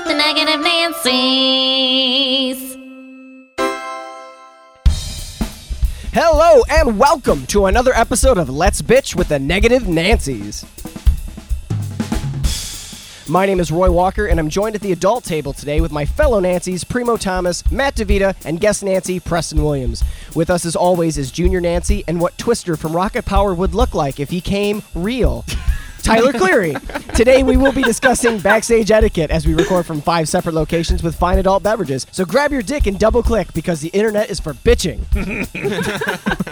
with the negative Nancy's. Hello and welcome to another episode of Let's Bitch with the Negative Nancy's. My name is Roy Walker, and I'm joined at the adult table today with my fellow Nancys, Primo Thomas, Matt DeVita, and guest Nancy, Preston Williams. With us, as always, is Junior Nancy and what Twister from Rocket Power would look like if he came real. Tyler Cleary. Today we will be discussing backstage etiquette as we record from five separate locations with fine adult beverages. So grab your dick and double click because the internet is for bitching.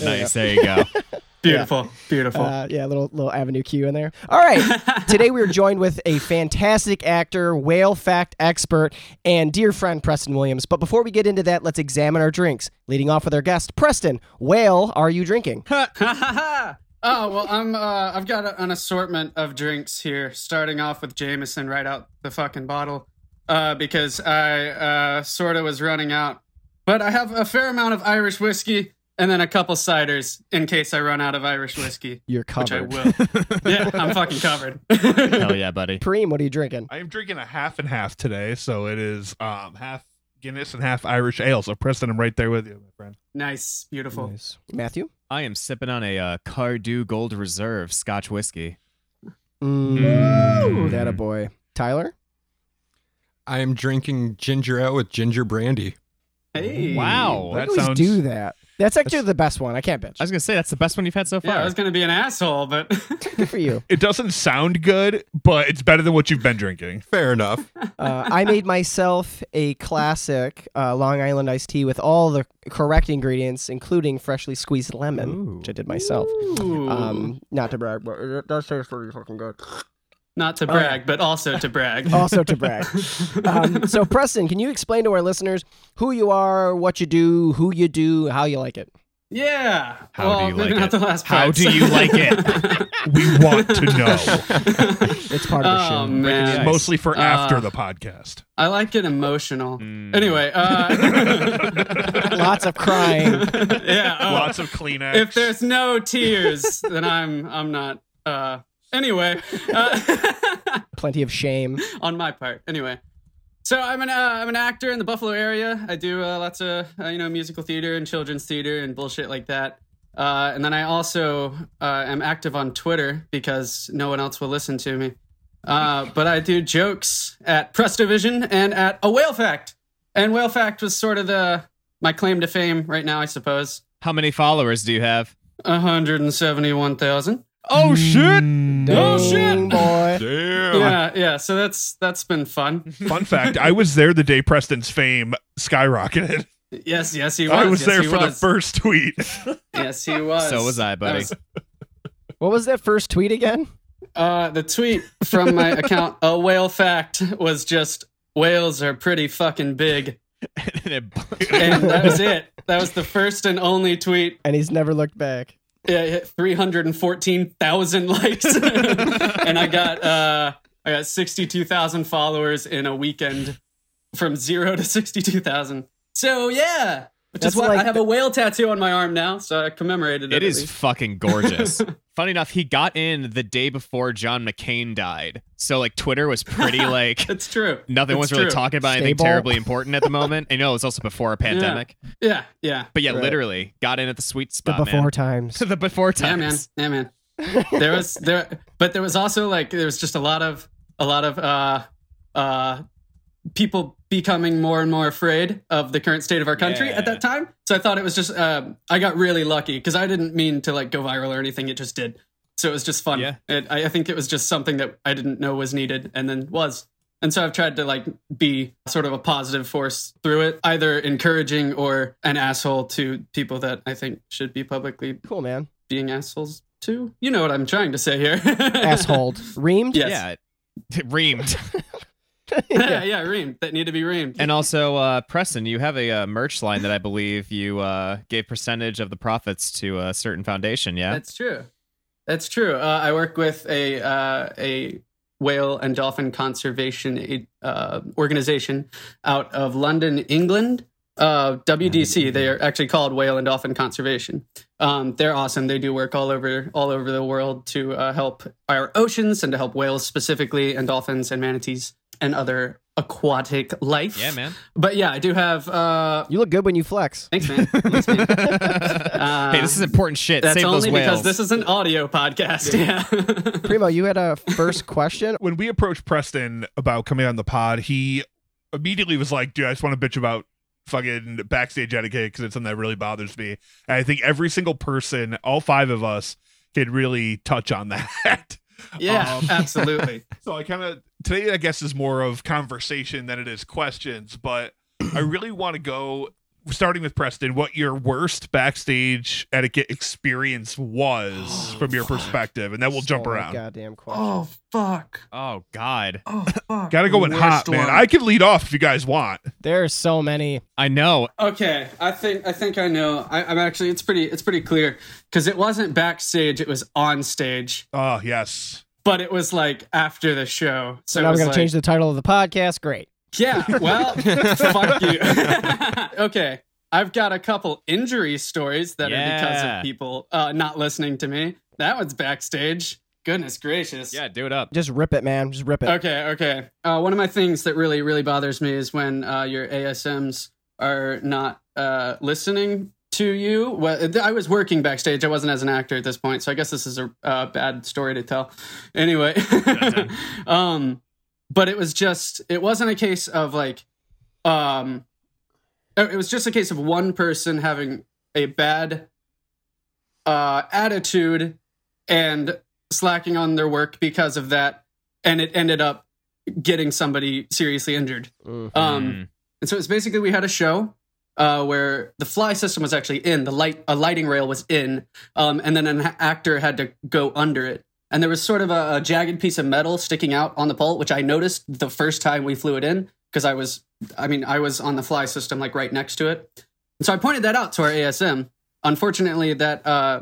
Nice. There you go. Beautiful, beautiful. Uh, yeah, little little Avenue Q in there. All right, today we are joined with a fantastic actor, whale fact expert, and dear friend Preston Williams. But before we get into that, let's examine our drinks. Leading off with our guest, Preston. Whale, are you drinking? oh well, I'm. Uh, I've got a, an assortment of drinks here, starting off with Jameson right out the fucking bottle, uh, because I uh, sort of was running out. But I have a fair amount of Irish whiskey and then a couple ciders in case I run out of Irish whiskey, You're which I covered. will. yeah, I'm fucking covered. Hell yeah, buddy. Preem, what are you drinking? I am drinking a half and half today, so it is um half Guinness and half Irish ale. So Preston, I'm right there with you, my friend. nice, beautiful. Nice. Matthew? I am sipping on a uh, Cardhu Gold Reserve Scotch whiskey. Mm, that a boy. Tyler? I am drinking ginger ale with ginger brandy. Hey, Wow. Why That do we sounds- do that? That's actually the best one. I can't bitch. I was gonna say that's the best one you've had so far. Yeah, I was gonna be an asshole, but Good for you. It doesn't sound good, but it's better than what you've been drinking. Fair enough. Uh, I made myself a classic uh, Long Island iced tea with all the correct ingredients, including freshly squeezed lemon, Ooh. which I did myself. Um, not to brag, but it does taste pretty fucking good. Not to brag, but also to brag. Also to brag. um, so, Preston, can you explain to our listeners who you are, what you do, who you do, how you like it? Yeah. How well, do you like it? the last How part. do you like it? We want to know. It's part of the oh show. man. Nice. Mostly for after Uh, the podcast. I like it emotional. Mm. Anyway, uh, Lots of crying. yeah. oh, Lots of Kleenex. if there's no tears, then I'm I'm not. Uh, anyway, uh, Plenty of shame. on my part. Anyway, so I'm an uh, I'm an actor in the Buffalo area. I do uh, lots of uh, you know musical theater and children's theater and bullshit like that. Uh, and then I also uh, am active on Twitter because no one else will listen to me. Uh, but I do jokes at Prestovision and at a Whale Fact. And Whale Fact was sort of the my claim to fame right now, I suppose. How many followers do you have? 171,000. Oh shit! Oh, shit. Boy. Damn. Yeah, yeah. So that's that's been fun. Fun fact: I was there the day Preston's fame skyrocketed. Yes, yes, he was. I was yes, there he for the first tweet. Yes, he was. So was I, buddy. was- What was that first tweet again? uh, the tweet from my account, a whale fact, was just whales are pretty fucking big, and that was it. That was the first and only tweet. And he's never looked back. Yeah, it hit three hundred and fourteen thousand likes, and I got uh, I got sixty two thousand followers in a weekend, from zero to sixty two thousand. So yeah. Which That's is why like I have a whale tattoo on my arm now, so I commemorated it. it at is least. fucking gorgeous. Funny enough, he got in the day before John McCain died, so like Twitter was pretty like that's true. nothing It's was really true. talking about anything terribly important at the moment. I know it was also before a pandemic, Yeah, yeah. but yeah, Right. literally got in at the sweet spot. The before man. times. the before times. Yeah, man. times. Yeah, man. There was there, but there was also like there was just a lot of a lot of uh uh people becoming more and more afraid of the current state of our country Yeah. at that time. So I thought it was just um I got really lucky because I didn't mean to like go viral or anything. It just did. So it was just fun. Yeah. It, I, I think it was just something that I didn't know was needed and then was. And so I've tried to like be sort of a positive force through it, either encouraging or an asshole to people that I think should be publicly Cool, man. being assholes too. You know what I'm trying to say here. Asshole. Reamed? Yes. Yeah, reamed. yeah, yeah, reamed. That need to be reamed. and also, uh, Preston, you have a uh, merch line that I believe you uh, gave percentage of the profits to a certain foundation. Yeah. That's true. That's true. Uh, I work with a uh, a whale and dolphin conservation uh, organization out of London, England. Uh, WDC. They are actually called Whale and Dolphin Conservation. Um, they're awesome. They do work all over all over the world to uh, help our oceans and to help whales specifically and dolphins and manatees. And other aquatic life. Yeah, man. But yeah, I do have. Uh, You look good when you flex. thanks, man. Thanks, man. Uh, hey, this is important shit. That's Save those only whales. because this is an audio podcast. Yeah. Primo, you had a first question. when we approached Preston about coming on the pod, he immediately was like, "Dude, I just want to bitch about fucking backstage etiquette because it's something that really bothers me." And I think every single person, all five of us, could really touch on that. yeah, Um, absolutely. So I kind of today, I guess, is more of conversation than it is questions. But I really want to go starting with Preston. What your worst backstage etiquette experience was from your perspective, and then we'll jump Oh my around. Goddamn question. Oh fuck. oh God, Oh fuck. Got to go in Worst hot, man. I can lead off if you guys want. There are so many. I know. Okay, I think I think I know. I, I'm actually it's pretty it's pretty clear because it wasn't backstage; it was on stage, Oh yes. But it was like after the show. So So now we're was gonna like, change the title of the podcast. Great. Yeah, well, fuck you. okay, I've got a couple injury stories that are because of people uh, not listening to me. That one's backstage. Goodness gracious. Yeah, do it up. Just rip it, man. Just rip it. Okay, okay. Uh, one of my things that really, really bothers me is when uh, your ASMs are not uh, listening to you. Well, I was working backstage. I wasn't as an actor at this point, so I guess this is a uh, bad story to tell. Anyway, um, but it was just. It wasn't a case of like, um, it was just a case of one person having a bad uh, attitude and slacking on their work because of that, and it ended up getting somebody seriously injured. Mm. Um, and so it's basically we had a show uh, where the fly system was actually in the light, a lighting rail was in, um, and then an actor had to go under it. And there was sort of a, a jagged piece of metal sticking out on the pole, which I noticed the first time we flew it in because I was, I mean, I was on the fly system like right next to it. And so I pointed that out to our ASM. Unfortunately, that uh,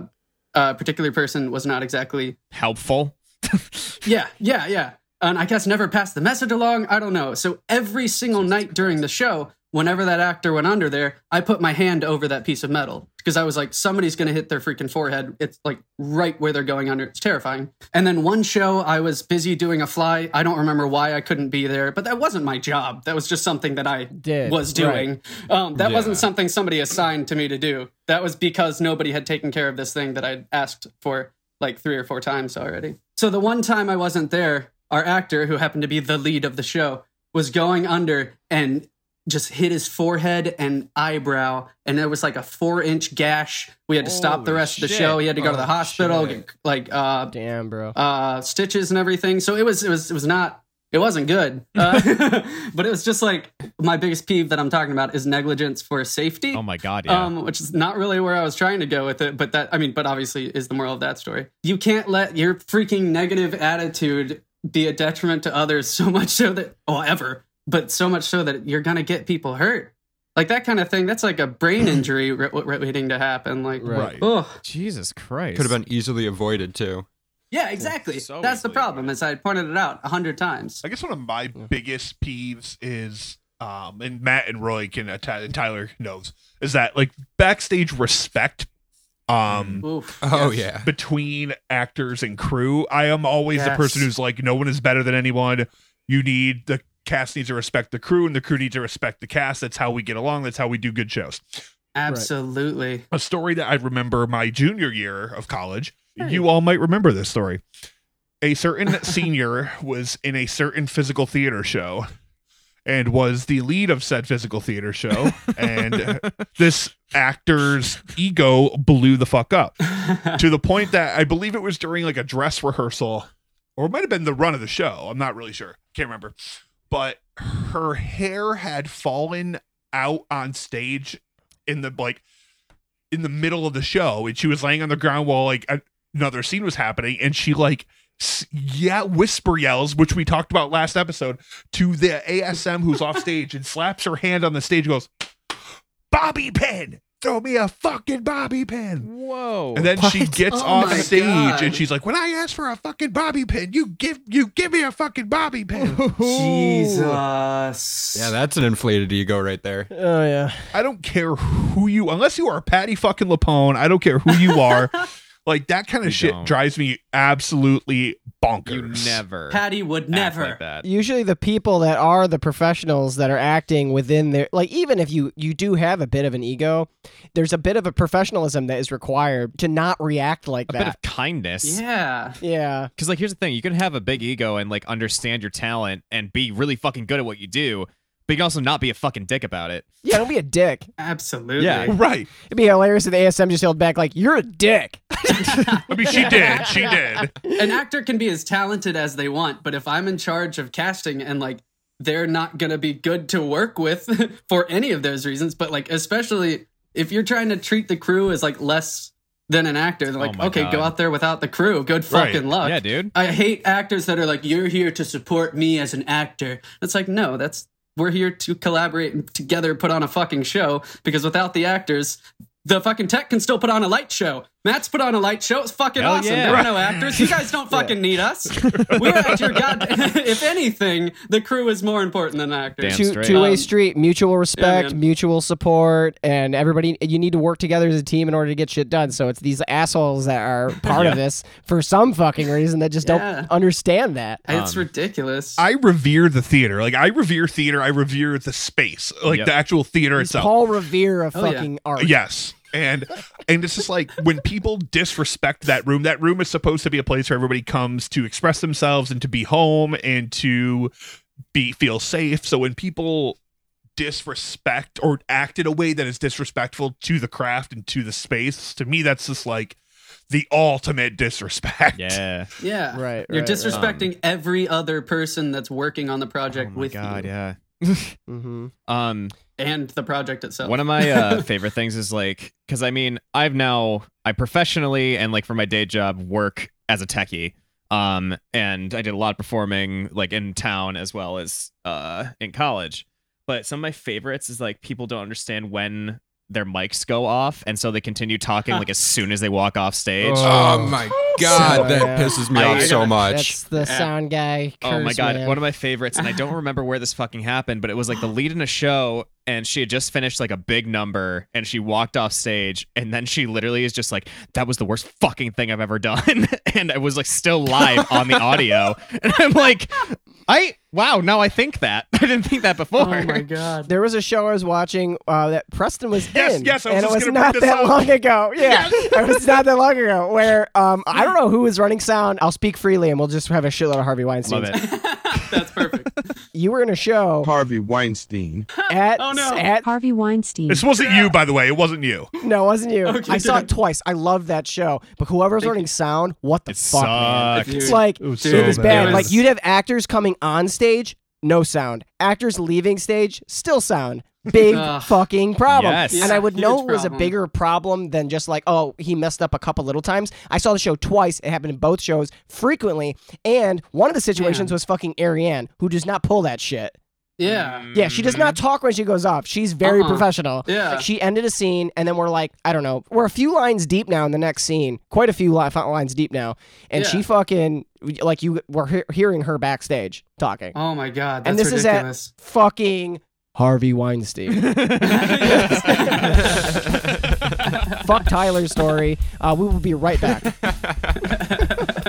uh, particular person was not exactly Helpful. yeah, yeah, yeah. And I guess never passed the message along. I don't know. So every single night during the show, whenever that actor went under there, I put my hand over that piece of metal because I was like, somebody's going to hit their freaking forehead. It's like right where they're going under. It's terrifying. And then one show, I was busy doing a fly. I don't remember why I couldn't be there, but that wasn't my job. That was just something that I Did, was doing. Um, that Yeah. wasn't something somebody assigned to me to do. That was because nobody had taken care of this thing that I'd asked for like three or four times already. So the one time I wasn't there, our actor, who happened to be the lead of the show, was going under and just hit his forehead and eyebrow, and there was like a four inch gash. We had to stop the Holy rest of the shit. show. He had to go to the Oh, hospital, shit. get like uh, Damn, bro. uh, stitches and everything. So it was it was it was not it wasn't good. Uh, but it was just like my biggest peeve that I'm talking about is negligence for safety. Oh my God. Yeah. Um, which is not really where I was trying to go with it, but that I mean, but obviously is the moral of that story. You can't let your freaking negative attitude be a detriment to others so much so that oh ever, but so much so that you're gonna get people hurt. Like that kind of thing. That's like a brain injury re- re- waiting to happen. Like, Right. oh Jesus Christ. Could have been easily avoided too. yeah, exactly. So That's the easily problem. as I pointed it out a hundred times. I guess one of my biggest peeves is, um, and Matt and Roy can, uh, Ty- and Tyler knows, is that like backstage respect, um, Oof. Oh Yes. yeah. between actors and crew. I am always the person who's like, no one is better than anyone. You need the cast needs to respect the crew, and the crew needs to respect the cast. That's how we get along. That's how we do good shows. Absolutely. a story that I remember my junior year of college. You all might remember this story. A certain senior was in a certain physical theater show and was the lead of said physical theater show. and this actor's ego blew the fuck up to the point that I believe it was during like a dress rehearsal or it might have been the run of the show. I'm not really sure. Can't remember. But her hair had fallen out on stage in the like in the middle of the show and she was laying on the ground while like another scene was happening and she like yeah whisper yells which we talked about last episode to the asm who's off stage and slaps her hand on the stage and goes bobby pin throw me a fucking bobby pin Whoa. and then she gets Oh off my stage God. and she's like when i ask for a fucking bobby pin you give you give me a fucking bobby pin Jesus. Yeah, that's an inflated ego right there. Oh yeah. I don't care who you, unless you are Patti fucking LuPone. I don't care who you are. Like that kind of You shit don't. drives me absolutely bonkers. You never Patti would act never. like that. usually the people that are the professionals that are acting within their like even if you you do have a bit of an ego there's a bit of a professionalism that is required to not react like A that A bit of kindness. Yeah. yeah Because like here's the thing, you can have a big ego and like understand your talent and be really fucking good at what you do, but you can also not be a fucking dick about it. yeah don't be a dick Absolutely. Yeah. Right. it'd be hilarious if the asm just held back like you're a dick I mean, she did. She did. An actor can be as talented as they want, but if I'm in charge of casting and like they're not gonna be good to work with for any of those reasons, but like especially if you're trying to treat the crew as like less than an actor, they're oh like, my okay, go out there without the crew. Good Right. fucking luck. Yeah, dude. I hate actors that are like, you're here to support me as an actor. It's like, no, that's we're here to collaborate and together put on a fucking show because without the actors, the fucking tech can still put on a light show. Matt's put on a light show. It's fucking Hell awesome. yeah. There are no actors. You guys don't fucking need us. We're at your god. if anything, the crew is more important than actors. Two, two way Um, street mutual respect man. mutual support and everybody you need to work together as a team in order to get shit done so it's these assholes that are part of this for some fucking reason that just Yeah. don't understand that It's Um, ridiculous. I revere the theater. Like I revere theater. I revere the space, like Yep. the actual theater He's itself. paul revere of Oh, yeah. fucking art Yes. And and it's just like when people disrespect that room, that room is supposed to be a place where everybody comes to express themselves and to be home and to be feel safe. So when people disrespect or act in a way that is disrespectful to the craft and to the space, to me that's just like the ultimate disrespect. Yeah. Yeah. Right. You're right, right. disrespecting every other person that's working on the project oh my with god, you yeah. mm-hmm. Um and the project itself. One of my uh, favorite things is like, because I mean, I've now I professionally and like for my day job work as a techie, um, and I did a lot of performing like in town as well as uh in college. But some of my favorites is like people don't understand when their mics go off, and so they continue talking like as soon as they walk off stage. Oh, oh my god, So, that yeah. pisses me I- off I so gotta- much. That's the sound guy. Oh my curse god, man. one of my favorites, and I don't remember where this fucking happened, but it was like the lead in a show, and she had just finished like a big number, and she walked off stage, and then she literally is just like, "That was the worst fucking thing I've ever done," and I was like still live on the audio, and I'm like, I wow, now I think that I didn't think that before. Oh my god. There was a show I was watching uh, that Preston was Yes, in, yes, I was and it was not this that up. long ago. Yeah, it was not that long ago. Where um, I don't know who was running sound. I'll speak freely, and we'll just have a shitload of Harvey Weinstein. Love it. That's perfect. You were in a show Harvey Weinstein. at Oh, no. at Harvey Weinstein. This wasn't you, by the way. It wasn't you. no, it wasn't you. Okay, I saw it twice. I love that show, but whoever's running sound, what the It fuck, man? It's like It was Dude, it was bad. bad. Like you'd have actors coming on stage, no sound. Actors leaving stage, still sound. Big Ugh. fucking problem. Yes. And I would huge know it was a problem. bigger problem than just like, oh, he messed up a couple little times. I saw the show twice. It happened in both shows frequently. And one of the situations Man. was fucking Ariane, who does not pull that shit. Yeah. Yeah, she does not talk when she goes off. She's very Uh-uh. professional. Yeah. Like, she ended a scene, and then we're like, I don't know, we're a few lines deep now in the next scene, quite a few lines deep now, and Yeah. she fucking like you were he- hearing her backstage talking, Oh my god. That's and this ridiculous. is at fucking Harvey Weinstein. Fuck Tyler's story. Uh, we will be right back.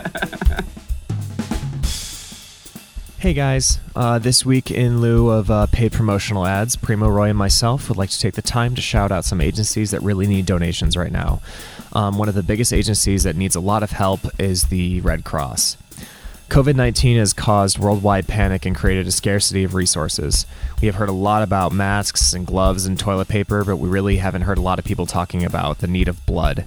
Hey guys, uh, this week in lieu of uh, paid promotional ads, Primo Roy and myself would like to take the time to shout out some agencies that really need donations right now. Um, one of the biggest agencies that needs a lot of help is the Red Cross. COVID 19 has caused worldwide panic and created a scarcity of resources. We have heard a lot about masks and gloves and toilet paper, but we really haven't heard a lot of people talking about the need of blood.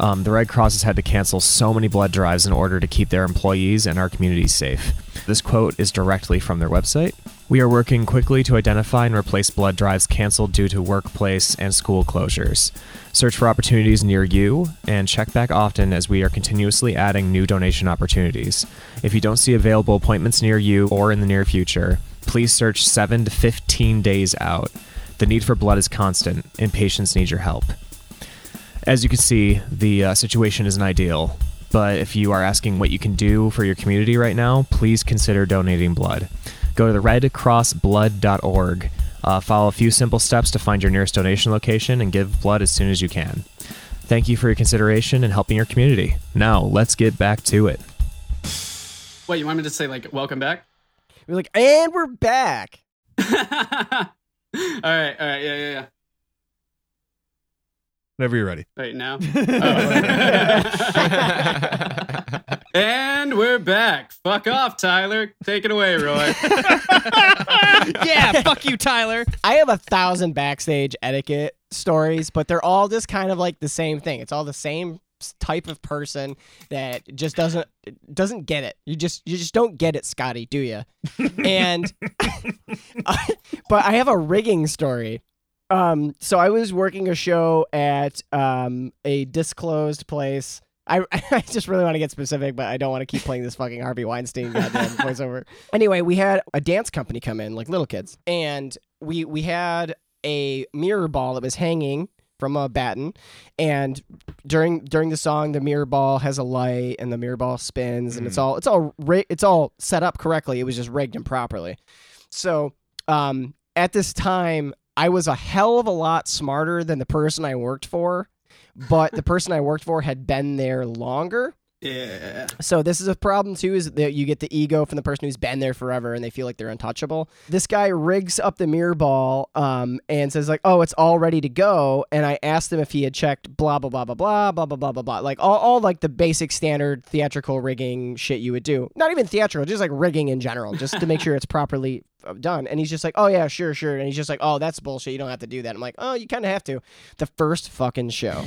Um, the Red Cross has had to cancel so many blood drives in order to keep their employees and our communities safe. This quote is directly from their website. We are working quickly to identify and replace blood drives canceled due to workplace and school closures. Search for opportunities near you and check back often as we are continuously adding new donation opportunities. If you don't see available appointments near you or in the near future, please search 7 to 15 days out. The need for blood is constant, and patients need your help. As you can see, the uh, situation isn't ideal, but if you are asking what you can do for your community right now, please consider donating blood. Go to the redcrossblood.org, uh, follow a few simple steps to find your nearest donation location, and give blood as soon as you can. Thank you for your consideration and helping your community. Now, let's get back to it. Wait, you want me to say like welcome back? We're like, and we're back. all right, all right, yeah, yeah, yeah. Whenever you're ready. Right now. Oh. and we're back. Fuck off, Tyler. Take it away, Roy. yeah, fuck you, Tyler. I have a thousand backstage etiquette stories, but they're all just kind of like the same thing. It's all the same type of person that just doesn't doesn't get it. You just you just don't get it, Scotty, do you? and but I have a rigging story. Um, so I was working a show at um a disclosed place. I, I just really want to get specific, but I don't want to keep playing this fucking Harvey Weinstein goddamn voiceover. Anyway, we had a dance company come in, like little kids, and we we had a mirror ball that was hanging from a batten, and during during the song, the mirror ball has a light, and the mirror ball spins, and it's all it's all it's all set up correctly. It was just rigged improperly. So um, at this time, I was a hell of a lot smarter than the person I worked for, but the person I worked for had been there longer. yeah. So this is a problem too, is that you get the ego from the person who's been there forever and they feel like they're untouchable. This guy rigs up the mirror ball um, and says like, "Oh, it's all ready to go." And I asked him if he had checked blah blah blah blah blah blah blah blah blah blah, like all, all like the basic standard theatrical rigging shit you would do. Not even theatrical, just like rigging in general, just to make sure it's properly uh, done. And he's just like, "Oh yeah, sure, sure." And he's just like, "Oh, that's bullshit. You don't have to do that." I'm like, "Oh, you kind of have to." The first fucking show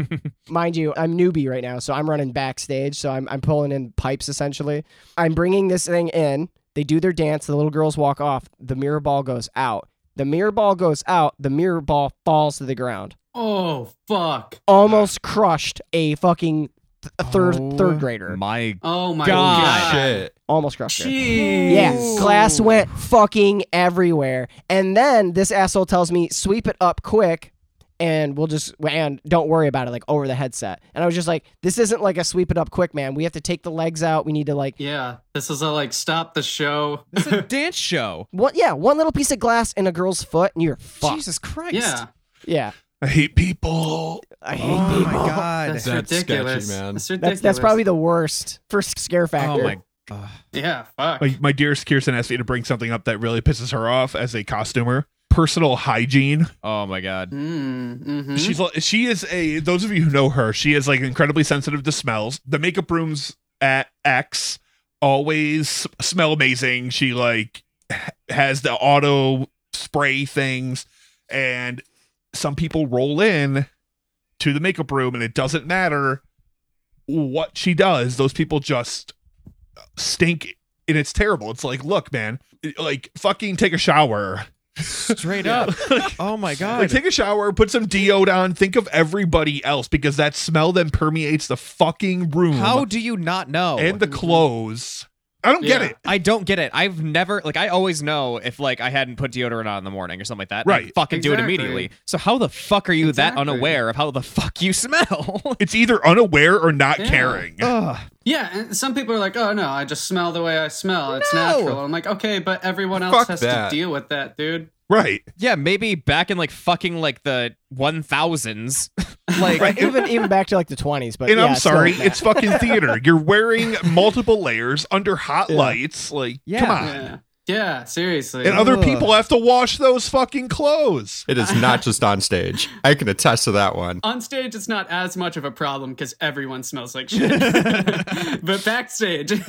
mind you, I'm newbie right now, so I'm running backstage, so I'm I'm pulling in pipes essentially. I'm bringing this thing in. They do their dance. The little girls walk off. The mirror ball goes out. The mirror ball goes out. The mirror ball falls to the ground. Oh fuck. Almost crushed a fucking a third Oh third grader. My Oh my God. god. Shit. Almost crushed her. Jeez. Yeah, glass went fucking everywhere. And then this asshole tells me, sweep it up quick and we'll just, and don't worry about it, like over the headset. And I was just like, this isn't like a sweep it up quick, man. We have to take the legs out. We need to like, Yeah. This is a like stop the show. It's a dance show. what, yeah, one little piece of glass in a girl's foot and you're fucked. Jesus Christ. yeah. Yeah. I hate people. I hate Oh my people. god. That's, That's ridiculous. sketchy, man. That's ridiculous. That's, that's probably the worst for scare factor. Oh my. Uh, Yeah. Fuck. My, my dearest Kirsten asked me to bring something up that really pisses her off as a costumer. Personal hygiene. oh my god. Mm, mhm. She's li- she is a those of you who know her, she is like incredibly sensitive to smells. The makeup rooms at X always smell amazing. She like has the auto spray things and some people roll in to the makeup room and it doesn't matter what she does. Those people just stink and it's terrible. It's like, look, man, like fucking take a shower. Straight up. oh my god. Like, take a shower, put some deod on, think of everybody else because that smell then permeates the fucking room How do you not know? and the clothes. I don't get it. I don't get it. I've never like I always know if like I hadn't put deodorant on in the morning or something like that. and I Right. fucking do it immediately. So how the fuck are you Exactly. that unaware of how the fuck you smell? It's either unaware or not Yeah. caring. Ugh. Yeah, and some people are like, "Oh no, I just smell the way I smell. It's No. natural." I'm like, "Okay, but everyone else Fuck has that. to deal with that, dude." Right. Yeah, maybe back in like fucking like the one thousands. like Right, even even back to like the 20s, but And yeah, I'm sorry, bad. it's fucking theater. You're wearing multiple layers under hot Yeah. lights. Like, Yeah. come on. Yeah, yeah, seriously. And other Ugh. people have to wash those fucking clothes. It is not just on stage. I can attest to that one. On stage, it's not as much of a problem because everyone smells like shit. but backstage,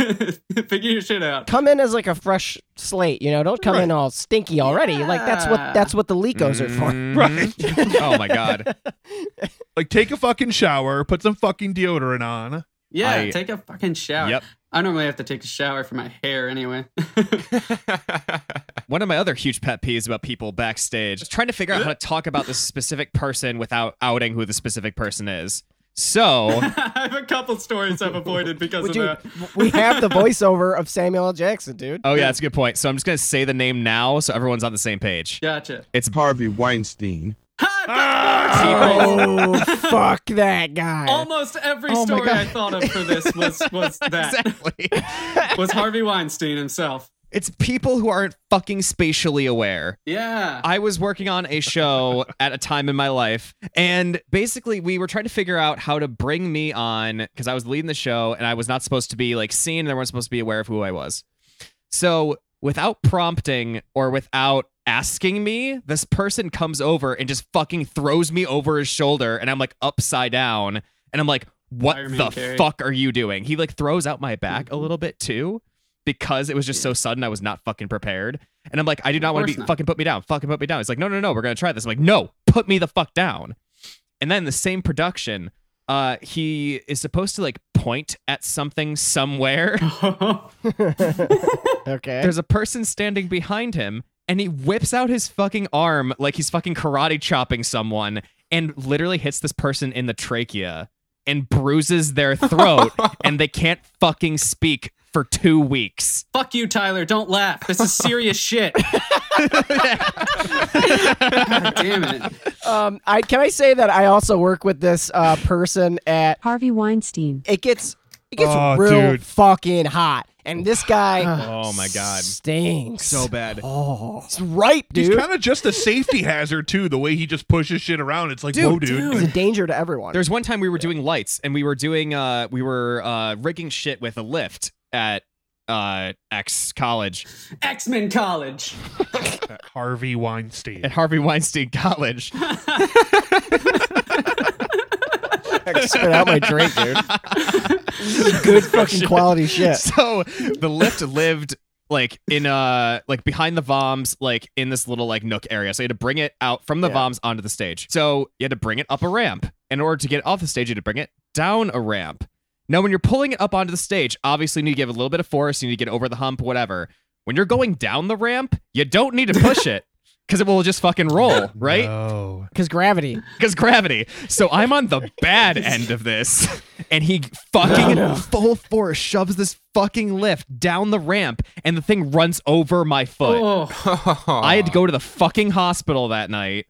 figure your shit out. come in as like a fresh slate, you know. Don't come in all stinky already. Like that's what that's what the Lekos are for. Mhm. Right. oh my god. Like, take a fucking shower, put some fucking deodorant on. Yeah, I- take a fucking shower. Yep. I normally have to take a shower for my hair anyway. One of my other huge pet peeves about people backstage is trying to figure out how to talk about this specific person without outing who the specific person is. So, I have a couple stories I've avoided because Well, of dude, that. we have the voiceover of Samuel L. Jackson, dude. oh yeah, that's a good point. So I'm just gonna say the name now, so everyone's on the same page. Gotcha. It's Harvey Weinstein. Oh, fuck that guy. Almost every Oh story I thought of for this was was that exactly. was Harvey Weinstein himself. It's people who aren't fucking spatially aware. Yeah. I was working on a show at a time in my life, and basically we were trying to figure out how to bring me on because I was leading the show and I was not supposed to be like seen, and they weren't supposed to be aware of who I was. So without prompting or without asking me, this person comes over and just fucking throws me over his shoulder, and I'm like upside down, and I'm like, what Iron Man the carry. fuck are you doing? He like throws out my back a little bit too. Because it was just so sudden, I was not fucking prepared. And I'm like, I do not want to be not. fucking put me down. Fucking put me down. He's like, no, no, no, we're gonna try this. I'm like, no, put me the fuck down. And then the same production, uh, he is supposed to like point at something somewhere. Okay. There's a person standing behind him, and he whips out his fucking arm like he's fucking karate chopping someone, and literally hits this person in the trachea and bruises their throat, and they can't fucking speak for two weeks. Fuck you, Tyler. Don't laugh. This is serious shit. God damn it. Um, I can I say that I also work with this uh, person at. Harvey Weinstein. It gets it gets Oh, real dude. fucking hot, and this guy. Oh my god. Stinks So bad. Oh, it's ripe, dude. He's kind of just a safety hazard too. The way he just pushes shit around, it's like, Dude, whoa, dude. He's a danger to everyone. There's one time we were doing lights and we were doing uh we were uh rigging shit with a lift at uh X college X Men College. Harvey Weinstein. at Harvey Weinstein College. spit out my drink, dude. This is good fucking quality shit. So the lift lived like in uh like behind the VOMs, like in this little like nook area. So you had to bring it out from the Yeah. VOMs onto the stage. So you had to bring it up a ramp. In order to get off the stage, you had to bring it down a ramp. Now, when you're pulling it up onto the stage, obviously you need to give it a little bit of force, you need to get over the hump, whatever. When you're going down the ramp, you don't need to push it. Because it will just fucking roll, right? Oh. Because gravity. because gravity. So I'm on the bad end of this, and he fucking full force shoves this fucking lift down the ramp, and the thing runs over my foot. Oh, I had to go to the fucking hospital that night.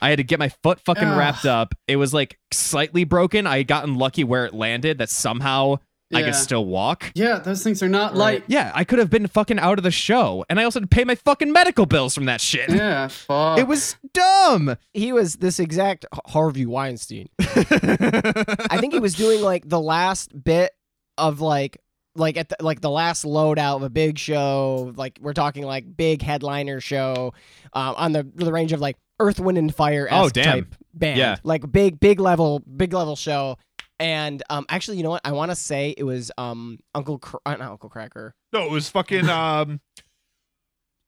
I had to get my foot fucking Ugh. wrapped up. It was like slightly broken. I had gotten lucky where it landed that somehow I could still walk. yeah, those things are not light. Yeah, I could have been fucking out of the show. And I also had to pay my fucking medical bills from that shit. Yeah, fuck. It was dumb. He was this exact Harvey Weinstein. I think he was doing like the last bit of like like at the, like the last loadout of a big show. Like we're talking like big headliner show um, on the the range of like Earth, Wind, and Fire. Oh, damn. type band. Yeah. like big big level big level show. And um, actually, you know what? I want to say it was um Uncle Cr- uh, not Uncle Kracker. No, it was fucking um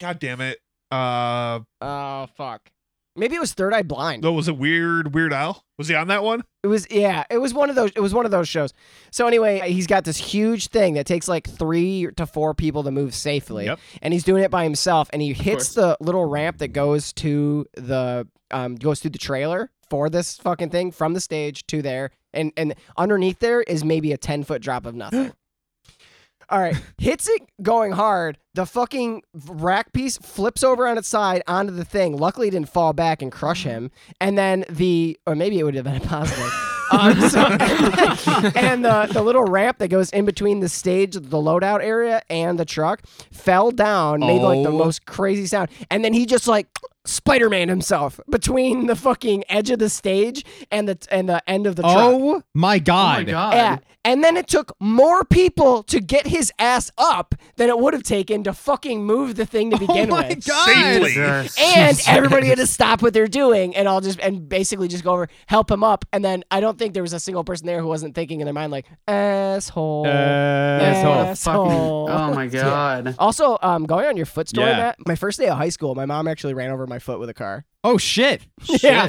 God damn it. Uh Oh fuck. Maybe it was Third Eye Blind. no, was it Weird Weird Al? Was he on that one? It was yeah, it was one of those it was one of those shows. So anyway, he's got this huge thing that takes like 3 to 4 people to move safely. Yep. And he's doing it by himself and he hits the little ramp that goes to the um goes through the trailer for this fucking thing from the stage to there and and underneath there is maybe a 10 foot drop of nothing. All right, hits it going hard. The fucking rack piece flips over on its side onto the thing. Luckily, it didn't fall back and crush him. And then the, or maybe it would have been a positive. um, so- and the, the little ramp that goes in between the stage, the loadout area, and the truck fell down, made like the Oh. most crazy sound. And then he just like Spider Man himself between the fucking edge of the stage and the and the end of the truck. Oh my oh god. my god. Yeah. And then it took more people to get his ass up than it would have taken to fucking move the thing to begin oh my with. god. Safely. And everybody had to stop what they're doing and I'll just and basically just go over, help him up. And then I don't think there was a single person there who wasn't thinking in their mind like, asshole. Asshole. Asshole. Fucking, oh my god. Also, um, going on your foot story, Yeah. Matt, my first day of high school, my mom actually ran over my foot with a car. Oh shit. Yeah.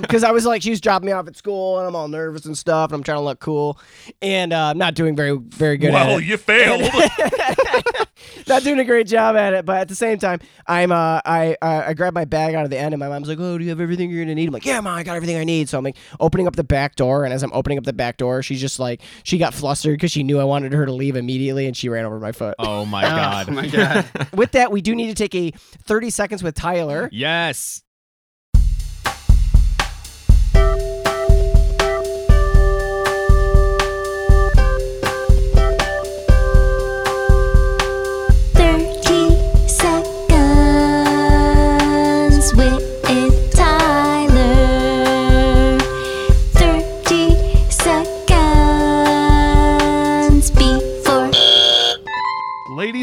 Because I was like, she was dropping me off at school and I'm all nervous and stuff and I'm trying to look cool and uh, I'm not doing very, very good at Well, it. you failed. not doing a great job at it, but at the same time, I'm uh, I uh, I grabbed my bag out of the end, and my mom's like, "Oh, do you have everything you're gonna need?" I'm like, "Yeah, mom, I got everything I need." So I'm like opening up the back door, and as I'm opening up the back door, she's just like, she got flustered because she knew I wanted her to leave immediately, and she ran over my foot. Oh my Oh my god. with that, we do need to take a 30 seconds with Tyler. Yes.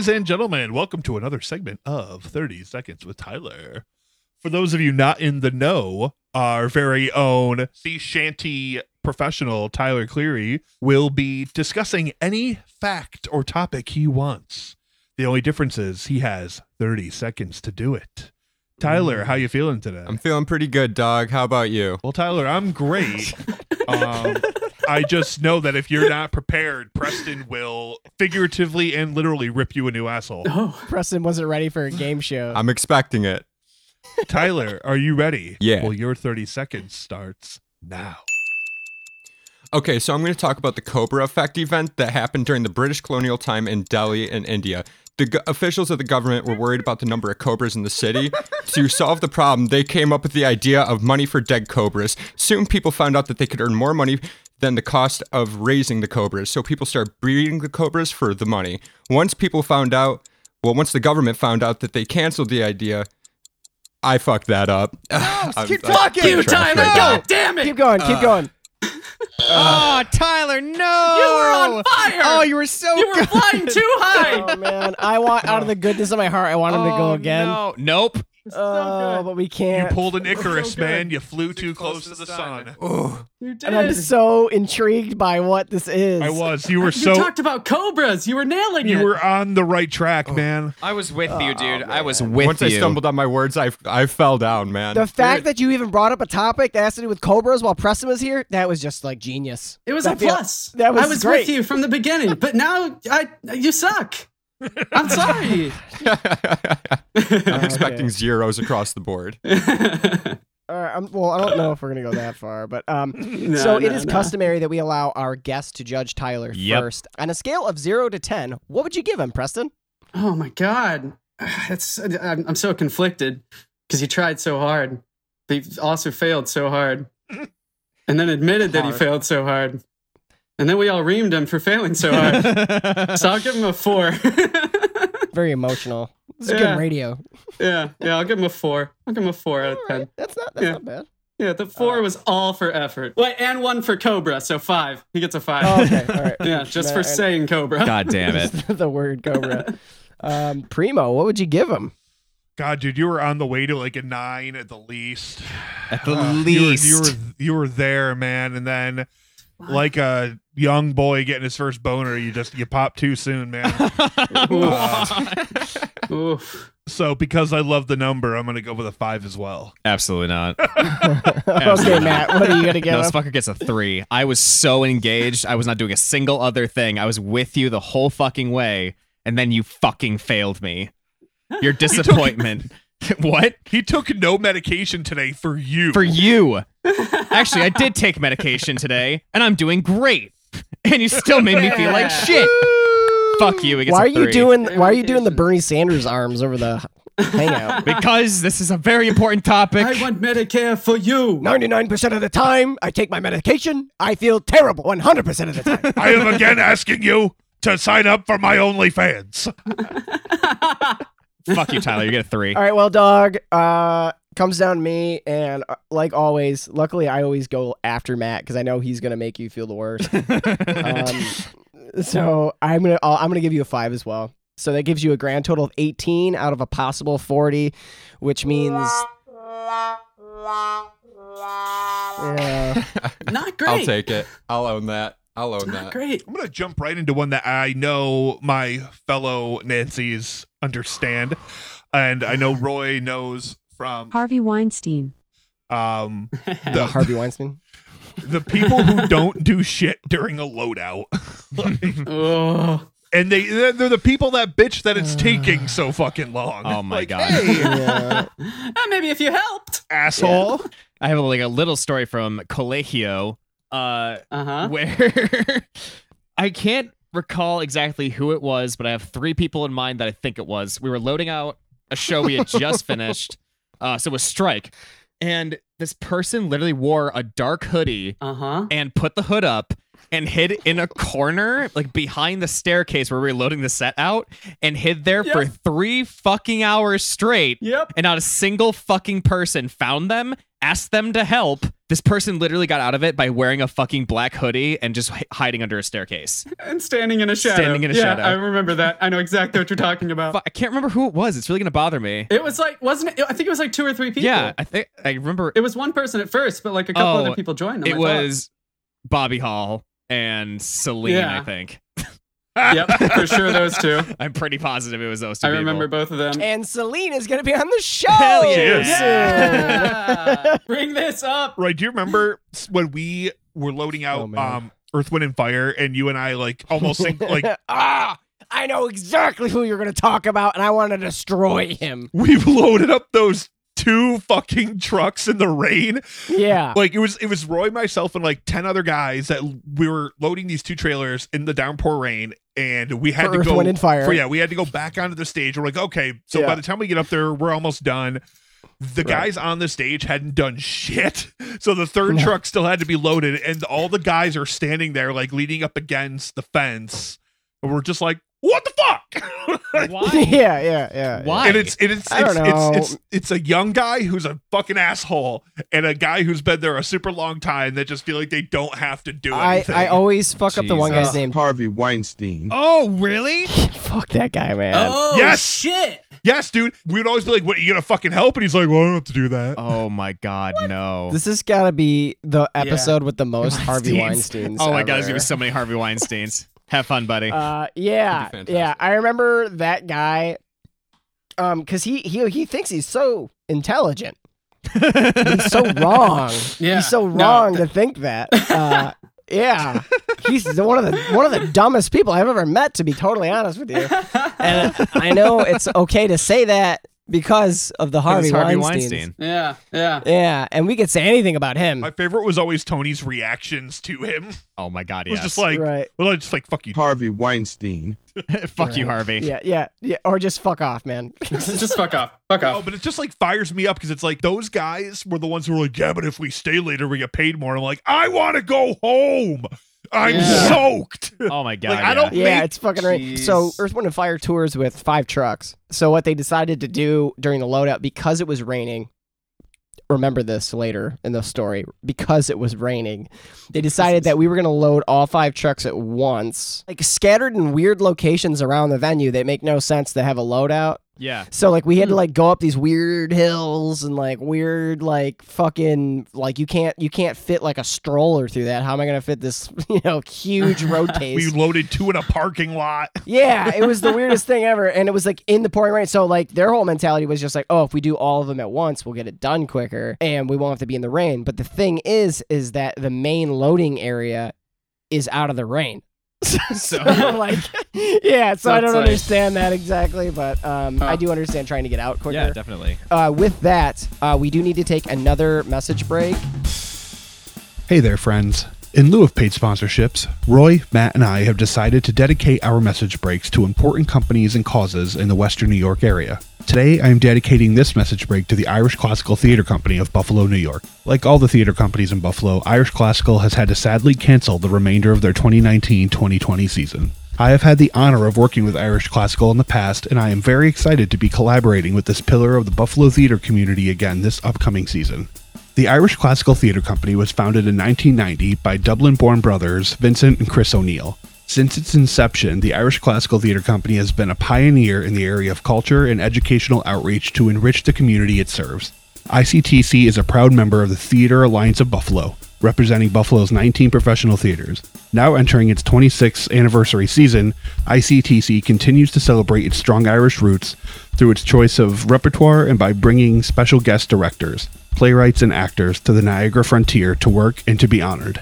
Ladies and gentlemen, welcome to another segment of 30 Seconds with Tyler. For those of you not in the know, our very own sea shanty professional Tyler Cleary will be discussing any fact or topic he wants. The only difference is he has 30 seconds to do it. Tyler, how you feeling today? I'm feeling pretty good, dog. How about you? Well, Tyler, I'm great. um, I just know that if you're not prepared, Preston will figuratively and literally rip you a new asshole. Oh, Preston wasn't ready for a game show. I'm expecting it. Tyler, are you ready? Yeah. Well, your 30 seconds starts now. Okay, so I'm going to talk about the Cobra Effect event that happened during the British colonial time in Delhi in India. The go- officials of the government were worried about the number of cobras in the city. to solve the problem, they came up with the idea of money for dead cobras. Soon, people found out that they could earn more money than the cost of raising the cobras, so people start breeding the cobras for the money. Once people found out, well, once the government found out that they canceled the idea, I fucked that up. I'm- keep I'm talking. trying you, Tyler! figure it. God damn it! Keep going. Keep uh, going. oh, Tyler, no! You were on fire! Oh, you were so You were good. flying too high! Oh man, I want out of the goodness of my heart, I want him to go Oh, again. No. Nope. Oh, but we can't. You pulled an Icarus, so man. You flew too close to the sun. Ooh. You did. and I'm so intrigued by what this is. I was. You were you so. talked about cobras. You were nailing You it. You were on the right track, oh. man. I was with you, oh, dude. I was with Once you. Once I stumbled on my words, I I fell down, man. The fact that you even brought up a topic that has to do with cobras while Preston was here, that was just like genius. It was That a feel- plus. that was I was great. with you from the beginning, but now I you suck. I'm sorry. I'm expecting zeros across the board. All right, I'm, well, I don't know if we're gonna go that far, but um, No, so it no, is no. customary that we allow our guests to judge Tyler Yep. first. On a scale of zero to ten, what would you give him, Preston? Oh my god, it's I'm, I'm so conflicted because he tried so hard, but he also failed so hard, and then admitted that he failed so hard, and then we all reamed him for failing so hard. so I'll give him a four. Very emotional. This is Yeah. good radio. yeah, yeah, I'll give him a four. I'll give him a four out of ten. right, That's not that's Yeah. not bad. Yeah, the four was all for effort. Wait, and one for Cobra, so five. He gets a five. Oh, okay, all right. Yeah, just for saying Cobra. God damn it. the word cobra. Um, Primo, what would you give him? God, dude, you were on the way to like a nine at the least. At the Uh, you were- least. you were, you were there, man, and then like a young boy getting his first boner, you just you pop too soon, man. Oof. so because I love the number, I'm gonna go with a five as well. Absolutely not. okay, Matt, what are you gonna get? No, this fucker gets a three. I was so engaged. I was not doing a single other thing. I was with you the whole fucking way, and then you fucking failed me. Your disappointment. what? He took no medication today for you. For you. Actually, I did take medication today, and I'm doing great. And you still made me feel like shit. Fuck you. It Why are you doing? Why are you doing the Bernie Sanders arms over the hangout? Because this is a very important topic. I want Medicare for you. Ninety-nine percent of the time, I take my medication. I feel terrible. One hundred percent of the time. I am again asking you to sign up for my OnlyFans. Fuck you, Tyler. You get a three. All right, well, dog. Uh, comes down to me, and uh, like always, luckily I always go after Matt because I know he's gonna make you feel the worst. um, so I'm gonna I'll, I'm gonna give you a five as well. So that gives you a grand total of 18 out of a possible 40, which means yeah. Not great. I'll take it. I'll own that. I'll own Not that. great. I'm gonna jump right into one that I know my fellow Nancy's understand, and I know Roy knows from Harvey Weinstein. um the the Harvey Weinstein. the people who don't do shit during a loadout. Like, Oh, and they they're they're the people that bitch that it's taking so fucking long. Oh my Like, God. Hey, Yeah. Maybe if you helped. asshole. I have like a little story from Colegio, uh, Uh huh. where I can't recall exactly who it was, but I have three people in mind that I think it was. We were loading out a show we had just finished, uh, so it was Strike, and this person literally wore a dark hoodie Uh huh. and put the hood up and hid in a corner, like behind the staircase where we were loading the set out, and hid there for three fucking hours straight. Yep. And not a single fucking person found them, asked them to help. This person literally got out of it by wearing a fucking black hoodie and just h- hiding under a staircase. And standing in a shadow. Standing in a yeah, shadow. I remember that. I know exactly what you're talking about. I can't remember who it was. It's really gonna bother me. It was like, wasn't it? I think it was like two or three people. Yeah, I think I remember. It was one person at first, but like a couple Oh, other people joined him. It I thought. Oh. was Bobby Hall and Celine. Yeah. I think. Yep, for sure those two. I'm pretty positive it was those two. I remember people. both of them. And Celine is going to be on the show. Hell yeah. Yeah! Bring this up. Right. Do you remember when we were loading out Oh, um Earth, Wind, and Fire, and you and I like almost think, like ah, I know exactly who you're going to talk about, and I want to destroy him. we've loaded up those two fucking trucks in the rain. Yeah. Like it was it was Roy, myself, and like ten other guys that we were loading these two trailers in the downpour rain, and we had For to Earth, go. Wind, and Fire. for- yeah, we had to go back onto the stage. We're like, okay, so Yeah. by the time we get up there, we're almost done. The Right. guys on the stage hadn't done shit, so the third No. truck still had to be loaded, and all the guys are standing there like leaning up against the fence, and we're just like, what the fuck? Why? yeah, yeah, yeah. Why? And it's and it's I don't it's, know. it's it's it's a young guy who's a fucking asshole and a guy who's been there a super long time that just feel like they don't have to do I, anything. I always fuck up the one Jesus. guy's name. Harvey Weinstein. Oh, really? Fuck that guy, man. Oh Yes! shit! yes, dude. We would always be like, "What? Are you gonna fucking help?" And he's like, "Well, I don't have to do that." Oh my God, no. This has got to be the episode with the most Harvey Weinsteins. Weinsteins. oh my God, there's gonna be so many Harvey Weinstein's. Have fun, buddy. Uh, yeah, That'd be fantastic. yeah. I remember that guy. Um, because he he he thinks he's so intelligent. he's so wrong. Yeah, He's so no, wrong th- to think that. Uh, yeah, he's one of the one of the dumbest people I've ever met. To be totally honest with you, and I know it's okay to say that because of the Harvey, Harvey Weinsteins. Weinstein. Yeah, yeah. Yeah, and we could say anything about him. My favorite was always Tony's reactions to him. Oh my God, it was yes. just like, right. well, just like fuck you. Harvey Weinstein. Fuck you, Harvey. Yeah, yeah, yeah. Or just fuck off, man. Just fuck off. Fuck Oh, off. but it just like fires me up because it's like those guys were the ones who were like, yeah, but if we stay later, we get paid more. I'm like, I want to go home. I'm Yeah. soaked. Oh my God. Like, I yeah. don't- Yeah, Make- it's fucking right. So Jeez. Earth, Wind, and Fire tours with five trucks. So what they decided to do during the loadout, because it was raining, remember this later in the story, because it was raining, they decided that we were going to load all five trucks at once, like scattered in weird locations around the venue that make no sense to have a loadout. Yeah. So like we had to Hmm. like go up these weird hills and like weird like fucking like you can't you can't fit like a stroller through that. How am I gonna fit this you know huge road case? We loaded two in a parking lot. Yeah, it was the weirdest thing ever. And it was like in the pouring rain. So like their whole mentality was just like, oh, if we do all of them at once, we'll get it done quicker and we won't have to be in the rain. But the thing is, is that the main loading area is out of the rain. so like yeah, so I don't like- understand that exactly, but um, I do understand trying to get out quicker. Yeah, definitely. uh, with that, uh, we do need to take another message break. Hey there, friends. In lieu of paid sponsorships, Roy, Matt, and I have decided to dedicate our message breaks to important companies and causes in the Western New York area. Today, I am dedicating this message break to the Irish Classical Theater Company of Buffalo, New York. Like all the theater companies in Buffalo, Irish Classical has had to sadly cancel the remainder of their 2019 2020 season. I have had the honor of working with Irish Classical in the past, and I am very excited to be collaborating with this pillar of the Buffalo theater community again this upcoming season. The Irish Classical Theatre Company was founded in 1990 by Dublin born brothers Vincent and Chris O'Neill. Since its inception, the Irish Classical Theatre Company has been a pioneer in the area of culture and educational outreach to enrich the community it serves. ICTC is a proud member of the Theatre Alliance of Buffalo, representing Buffalo's 19 professional theaters. Now entering its 26th anniversary season, ICTC continues to celebrate its strong Irish roots through its choice of repertoire and by bringing special guest directors, playwrights, and actors to the Niagara frontier to work and to be honored.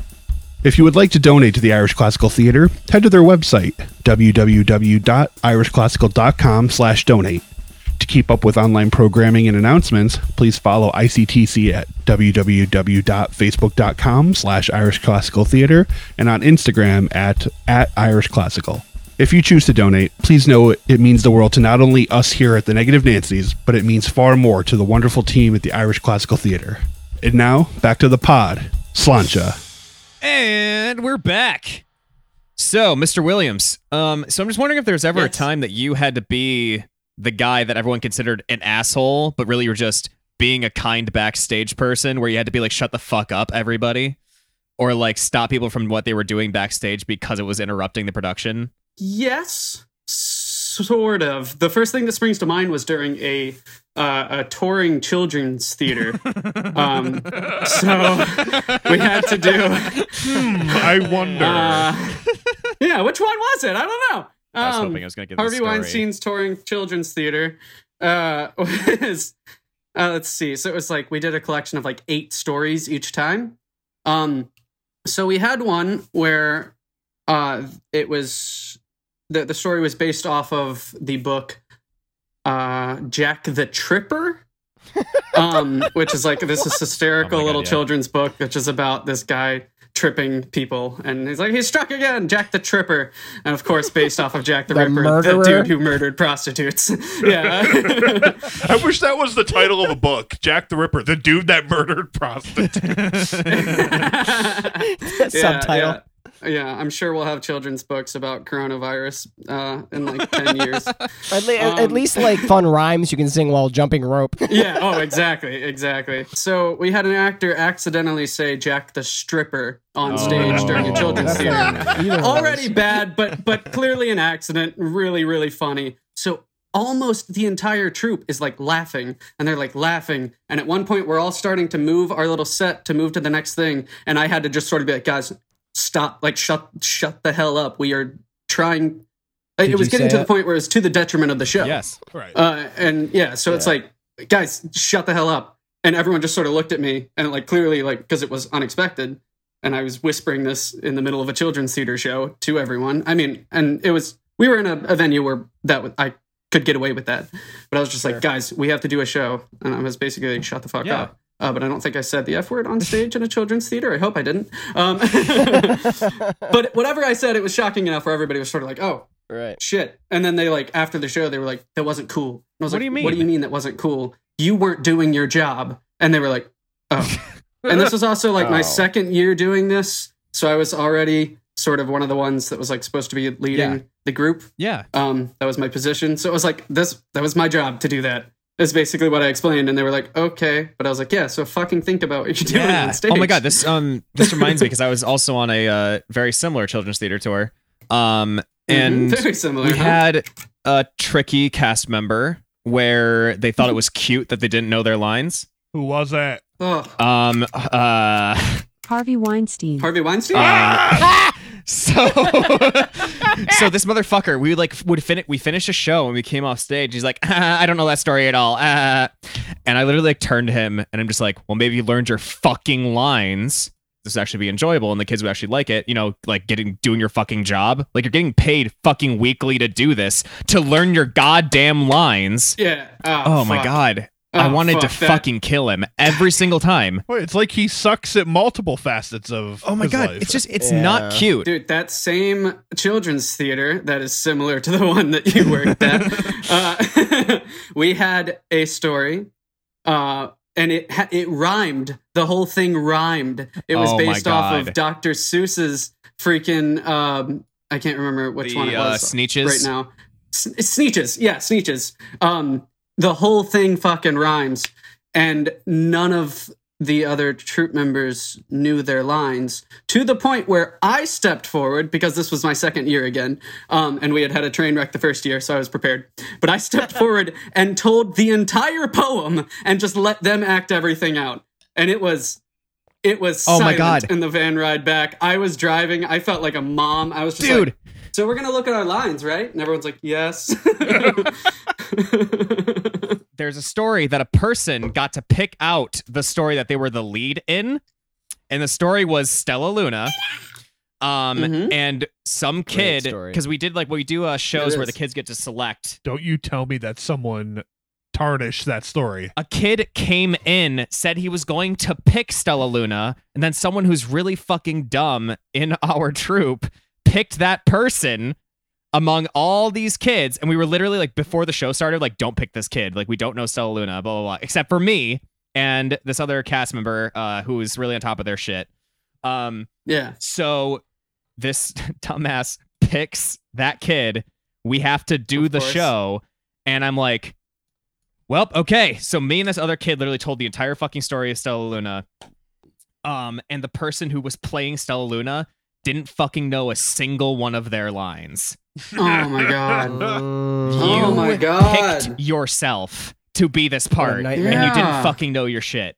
If you would like to donate to the Irish Classical Theater, head to their website, www.irishclassical.com slash donate. To keep up with online programming and announcements, please follow ICTC at www.facebook.com slash Irish Classical Theater and on Instagram at, at Irish Classical. If you choose to donate, please know it means the world to not only us here at the Negative Nancy's, but it means far more to the wonderful team at the Irish Classical Theater. And now, back to the pod. Sláinte. And we're back. So, Mr. Williams, um, so I'm just wondering if there's ever a time that you had to be the guy that everyone considered an asshole, but really you're just being a kind backstage person where you had to be like, shut the fuck up, everybody, or like stop people from what they were doing backstage because it was interrupting the production. Yes, sort of. The first thing that springs to mind was during a uh, a touring children's theater. um, so we had to do. I wonder. Uh, yeah, which one was it? I don't know. I was Um, hoping I was going to get Harvey the story. Weinstein's touring children's theater uh, was uh, let's see. So it was like we did a collection of like eight stories each time. Um, so we had one where uh, it was the the story was based off of the book uh, Jack the Tripper. um, which is like this is hysterical Oh my God, little yeah. children's book, which is about this guy tripping people, and he's like, he's struck again, Jack the Tripper, and of course, based off of Jack the, The Ripper, murderer? the dude who murdered prostitutes. yeah, I wish that was the title of a book. Jack the Ripper, the dude that murdered prostitutes. Subtitle. Yeah, yeah, I'm sure we'll have children's books about coronavirus uh, in like ten years. At, le- at Um, least like fun rhymes you can sing while jumping rope. yeah. Oh, exactly, exactly. So we had an actor accidentally say Jack the Stripper on stage no. during a children's theater. Already bad, but but clearly an accident. Really, really funny. So almost the entire troupe is like laughing, and they're like laughing. And at one point, we're all starting to move our little set to move to the next thing, and I had to just sort of be like, guys, stop! Like shut shut the hell up. We are trying. Did it was getting to the point where it's to the detriment of the show. Yes. right. Uh, and yeah, so it's like, guys, shut the hell up. And everyone just sort of looked at me and like clearly like because it was unexpected. And I was whispering this in the middle of a children's theater show to everyone. I mean, and it was we were in a, a venue where that was, I could get away with that, but I was just like, guys, we have to do a show, and I was basically like, shut the fuck Yeah. up. Uh, but I don't think I said the F word on stage in a children's theater. I hope I didn't. Um, but whatever I said, it was shocking enough where everybody was sort of like, oh, Right. shit. And then they like after the show, they were like, that wasn't cool. And I was What like, do you mean? What do you mean that wasn't cool? You weren't doing your job. And they were like, oh. and this was also like my Oh. second year doing this, so I was already sort of one of the ones that was like supposed to be leading Yeah. the group. Yeah. Um, that was my position. So it was like this. That was my job to do that. Is basically what I explained, and they were like, "Okay," but I was like, "Yeah." So fucking think about what you're doing Yeah. on stage. Oh my god, this um this reminds me because I was also on a uh, very similar children's theater tour. Um Mhm, and very similar. we huh? had a tricky cast member where they thought it was cute that they didn't know their lines. Who was that? Ugh. Um uh Harvey Weinstein. Harvey Weinstein. um, so so this motherfucker we like would finish we finished a show and we came off stage he's like ah, i don't know that story at all ah. and i literally like turned to him and i'm just like well maybe you learned your fucking lines this would actually be enjoyable and the kids would actually like it you know like getting doing your fucking job like you're getting paid fucking weekly to do this to learn your goddamn lines yeah. oh my fuck. God i Oh, wanted to that. fucking kill him every single time Wait, it's like he sucks at multiple facets of. oh my his god life. it's just it's Yeah. not cute Dude, that same children's theater that is similar to the one that you worked at, uh, we had a story, uh, and it ha- it rhymed. The whole thing rhymed. It was Oh based off of Dr. Seuss's freaking. Um, I can't remember which The, one it uh, was Sneetches? right now. S- Sneetches, yeah, Sneetches. Um, the whole thing fucking rhymes, and none of the other troop members knew their lines to the point where I stepped forward because this was my second year again, um, and we had had a train wreck the first year, so I was prepared. But I stepped forward and told the entire poem and just let them act everything out, and it was. It was Oh my silent God. in the van ride back. I was driving. I felt like a mom. I was just Dude. like, so we're gonna look at our lines, right? And everyone's like, yes. there's a story that a person got to pick out the story that they were the lead in, and the story was Stellaluna. Um, Mhm. and some kid, because we did like we do uh, shows where the kids get to select. Don't you tell me that someone tarnished that story. A kid came in, said he was going to pick Stellaluna, and then someone who's really fucking dumb in our troop picked that person among all these kids. And we were literally like, before the show started, like, don't pick this kid. Like, we don't know Stellaluna, blah, blah, blah. Except for me and this other cast member uh, who was really on top of their shit. Um, Yeah. So this dumbass picks that kid. We have to do Of the course. show. And I'm like, well, okay. So me and this other kid literally told the entire fucking story of Stellaluna. Um, and the person who was playing Stellaluna didn't fucking know a single one of their lines. Oh my god. Mm, Oh You my god. Picked yourself to be this part, and nightmare. you didn't fucking know your shit.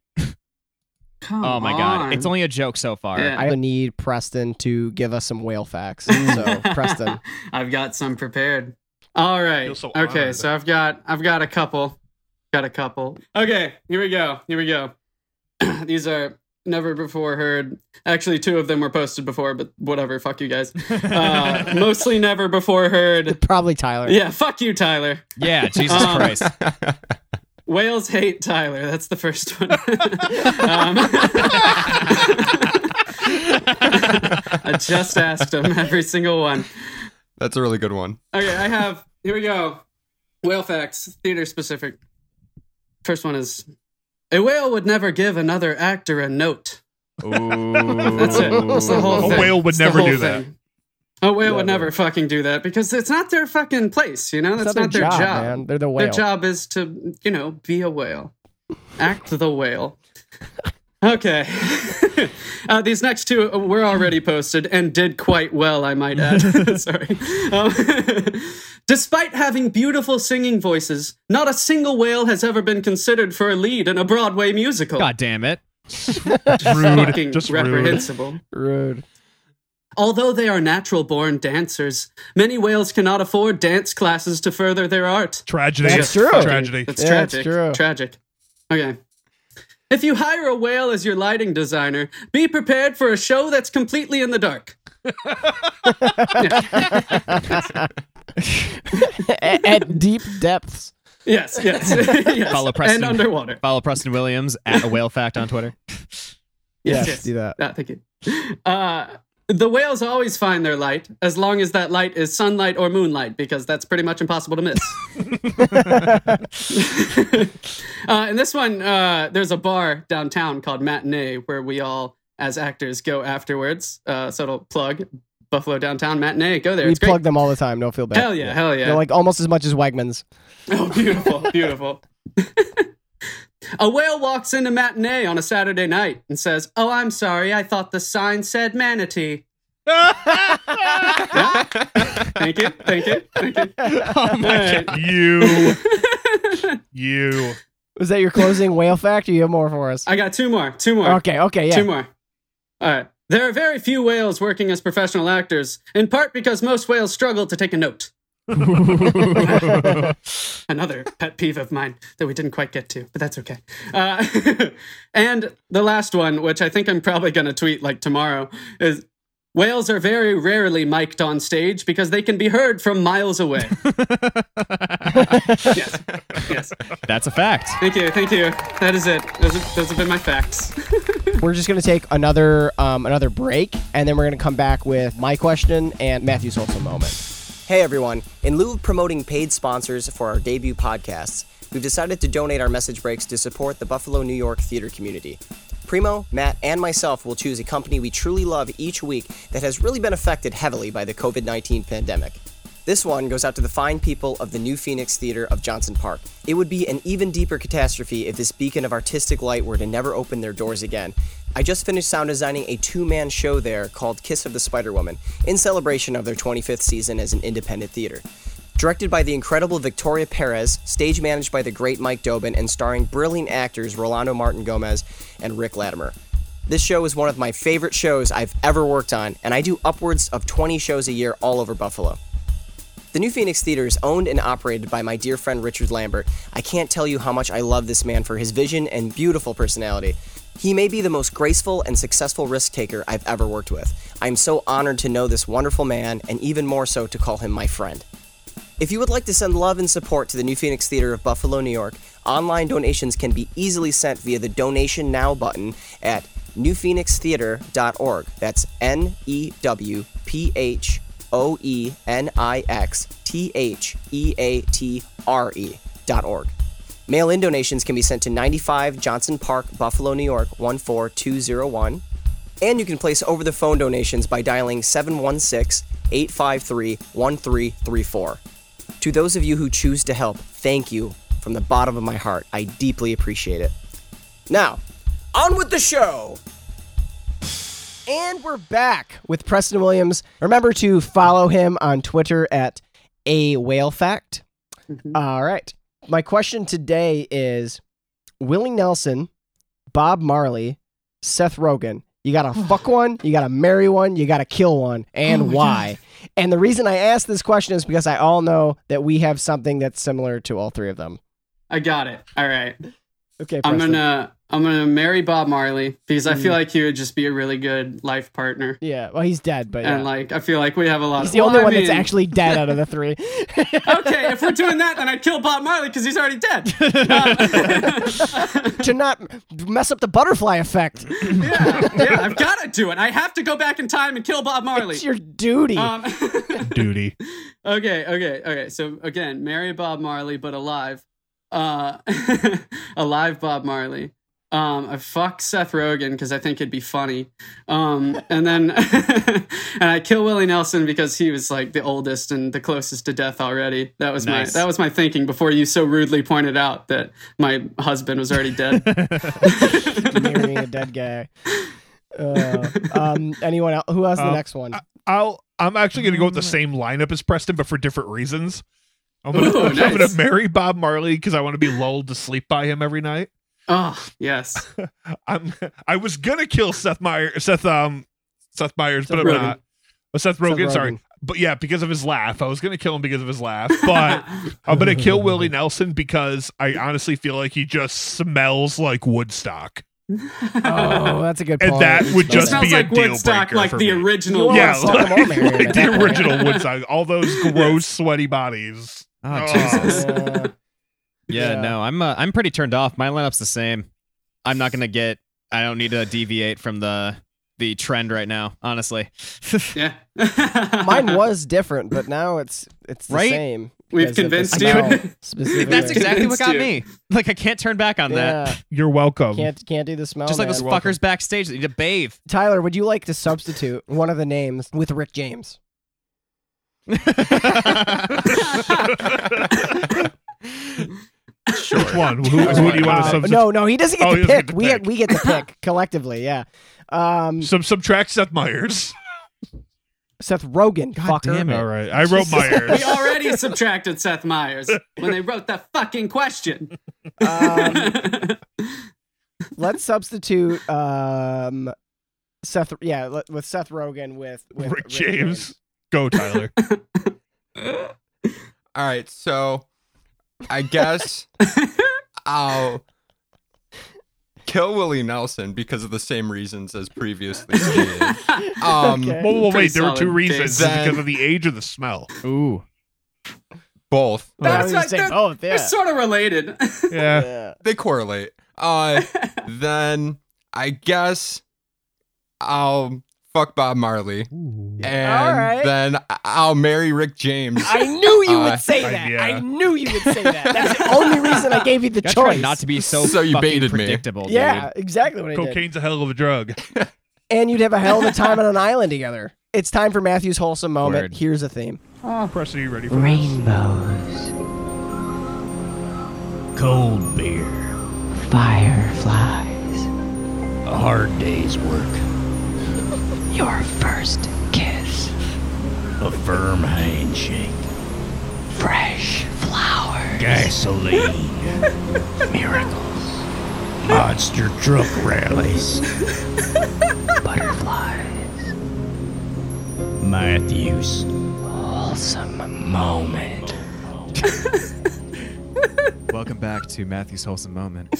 Come oh my god, it's only a joke so far. Yeah. I need Preston to give us some whale facts. So, Preston. I've got some prepared. All right. so okay, honored. so I've got I've got a couple. Got a couple. Okay, here we go. Here we go. These are never before heard. Actually, two of them were posted before, but whatever. Fuck you guys. Uh, mostly never before heard. Probably Tyler. Yeah, fuck you, Tyler. Yeah, Jesus Um, Christ. Whales hate Tyler. That's the first one. um, I just asked him every single one. That's a really good one. Okay, I have. Here we go. Whale facts, theater specific. First one is a whale would never give another actor a note. That's it. That's the whole thing. A whale would It's never whole do that. thing. A whale would Never. never fucking do that because it's not their fucking place, you know? It's That's not their job, job. man. They're the whale. Their job is to, you know, be a whale. Act the whale. Okay. uh, these next two were already posted and did quite well, I might add. Sorry. Um, despite having beautiful singing voices, not a single whale has ever been considered for a lead in a Broadway musical. God damn it. Rude. Fucking Just reprehensible. Rude. Although they are natural born dancers, many whales cannot afford dance classes to further their art. Tragedy. That's true. Tragedy. It's Yeah, it's tragic. true. Tragic. Okay. If you hire a whale as your lighting designer, be prepared for a show that's completely in the dark. at, at deep depths. Yes, yes. yes. Follow Preston. And underwater. Follow Preston Williams at a whale fact on Twitter. Yes, yes. do that. Ah, thank you. Uh, the whales always find their light as long as that light is sunlight or moonlight because that's pretty much impossible to miss. uh, in this one, uh, there's a bar downtown called Matinee where we all, as actors, go afterwards. Uh, so it'll plug Buffalo Downtown Matinee. Go there. We it's great. plug them all the time. Don't feel bad. Hell yeah, hell yeah. They're like almost as much as Wegmans. Oh, beautiful, beautiful. a whale walks into matinee on a Saturday night and says, "Oh, I'm sorry. I thought the sign said manatee." Yeah. Thank you, thank you, thank you. Oh my Alright. You. you. Was that your closing whale fact, or you have more for us? I got two more, two more, Okay, okay, yeah. two more. All right. There are very few whales working as professional actors, in part because most whales struggle to take a note. Another pet peeve of mine that we didn't quite get to, but that's okay. Uh, and the last one, which I think I'm probably going to tweet like tomorrow, is whales are very rarely mic'd on stage because they can be heard from miles away. yes, yes. That's a fact. Thank you, thank you. That is it. Those have, those have been my facts. We're just gonna take another um, another break, and then we're gonna come back with my question and Matthew's wholesome moment. Hey everyone! In lieu of promoting paid sponsors for our debut podcasts, we've decided to donate our message breaks to support the Buffalo, New York theater community. Primo, Matt, and myself will choose a company we truly love each week that has really been affected heavily by the COVID 19 pandemic. This one goes out to the fine people of the New Phoenix Theater of Johnson Park. It would be an even deeper catastrophe if this beacon of artistic light were to never open their doors again. I just finished sound designing a two man show there called Kiss of the Spider Woman in celebration of their 25th season as an independent theater. Directed by the incredible Victoria Perez, stage managed by the great Mike Dobin, and starring brilliant actors Rolando Martin Gomez and Rick Latimer. This show is one of my favorite shows I've ever worked on, and I do upwards of 20 shows a year all over Buffalo. The New Phoenix Theater is owned and operated by my dear friend Richard Lambert. I can't tell you how much I love this man for his vision and beautiful personality. He may be the most graceful and successful risk taker I've ever worked with. I am so honored to know this wonderful man, and even more so to call him my friend. If you would like to send love and support to the New Phoenix Theater of Buffalo, New York, online donations can be easily sent via the Donation Now button at newphoenixtheatre.org. That's N E W P H O E N I X T H E A T R E dot org. Mail in donations can be sent to 95 Johnson Park, Buffalo, New York 14201. And you can place over the phone donations by dialing 716 853 1334. To those of you who choose to help, thank you from the bottom of my heart. I deeply appreciate it. Now, on with the show! And we're back with Preston Williams. Remember to follow him on Twitter at a whale fact. Mm-hmm. All right. My question today is Willie Nelson, Bob Marley, Seth Rogen. You gotta fuck one, you gotta marry one, you gotta kill one, and Oh why? And the reason I ask this question is because I all know that we have something that's similar to all three of them. I got it. All right. Okay, I'm gonna I'm gonna marry Bob Marley because I feel Mm. like he would just be a really good life partner. Yeah, well, he's dead, but yeah. And like I feel like we have a lot he's of the well, only I one that's actually dead out of the three. Okay, if we're doing that, then I'd kill Bob Marley because he's already dead. to not mess up the butterfly effect. yeah, yeah, I've got to do it. I have to go back in time and kill Bob Marley. It's your duty. Um, Duty. okay, okay, okay. So again, marry Bob Marley, but alive. Uh, alive Bob Marley. Um, I fuck Seth Rogen because I think it'd be funny. Um, and then and I kill Willie Nelson because he was like the oldest and the closest to death already. That was Nice. my that was my thinking before you so rudely pointed out that my husband was already dead. marrying a dead guy. Uh, um, anyone else? Who has the Uh, next one? I'll. I'm actually gonna go with the same lineup as Preston, but for different reasons. I'm gonna, Ooh, I'm gonna marry Bob Marley because I want to be lulled to sleep by him every night. Oh yes, I'm. I was gonna kill Seth Meyer, Seth um, Seth Meyers, but Seth I'm Rogen. not. But Seth Rogen, Rogen. sorry. But yeah, because of his laugh, I was gonna kill him because of his laugh. But I'm gonna kill Willie Nelson because I honestly feel like he just smells like Woodstock, oh, that's a good and that would just smells be a like deal Woodstock, breaker like for the me. original. You Yeah, wanna Woodstock. fuck 'em all, Mary, like the original Woodstock. All those gross, sweaty bodies. Oh, Oh. Jesus. Yeah. Yeah, Yeah. no, I'm uh, I'm pretty turned off. My lineup's the same. I'm not gonna get. I don't need to deviate from the the trend right now. Honestly, Yeah. Mine was different, but now it's it's the Right? same. We've because of the convinced you. that's exactly what got Convinced me. Like I can't turn back on that. You're welcome. can't can't do the smell. Just like man. those fuckers backstage that need to bathe. Tyler, would you like to substitute one of the names with Rick James? Which one? Who, who do you want to Uh, substitute? no, no, he doesn't get Oh, to pick. get to we pick. we get to pick collectively. Yeah. Um, Sub subtract Seth Meyers. Seth Rogen. God fucker. damn it. All right, I wrote Meyers. We already subtracted Seth Meyers when they wrote that fucking question. Um, let's substitute um, Seth. Yeah, let, with Seth Rogen with, with Rick James. Go, Tyler. All right, so I guess I'll kill Willie Nelson because of the same reasons as previously stated. Um, Okay. Whoa, whoa, whoa, wait. There were two reasons. case. It's because of the age or the smell. Ooh, both. Oh, That's was like- they're- both. Yeah. They're sort of related. Yeah. yeah. They correlate. Uh, then I guess I'll fuck Bob Marley, and All right. then I'll marry Rick James. I knew you Uh, would say that. yeah. I knew you would say that. That's the only reason I gave you the gotta choice. try not to be so, So you fucking baited me. predictable. Yeah, dude. exactly what I did. Cocaine's a hell of a drug. And you'd have a hell of a time on an island together. It's time for Matthew's wholesome moment. Word. Here's a theme. Oh. Preston, are you ready for this? Rainbows, Cold beer, fireflies, a hard day's work, your first kiss, a firm handshake, fresh flowers, gasoline, miracles, monster truck rallies, butterflies, Matthews, wholesome moment. Welcome back to Matthew's wholesome moment.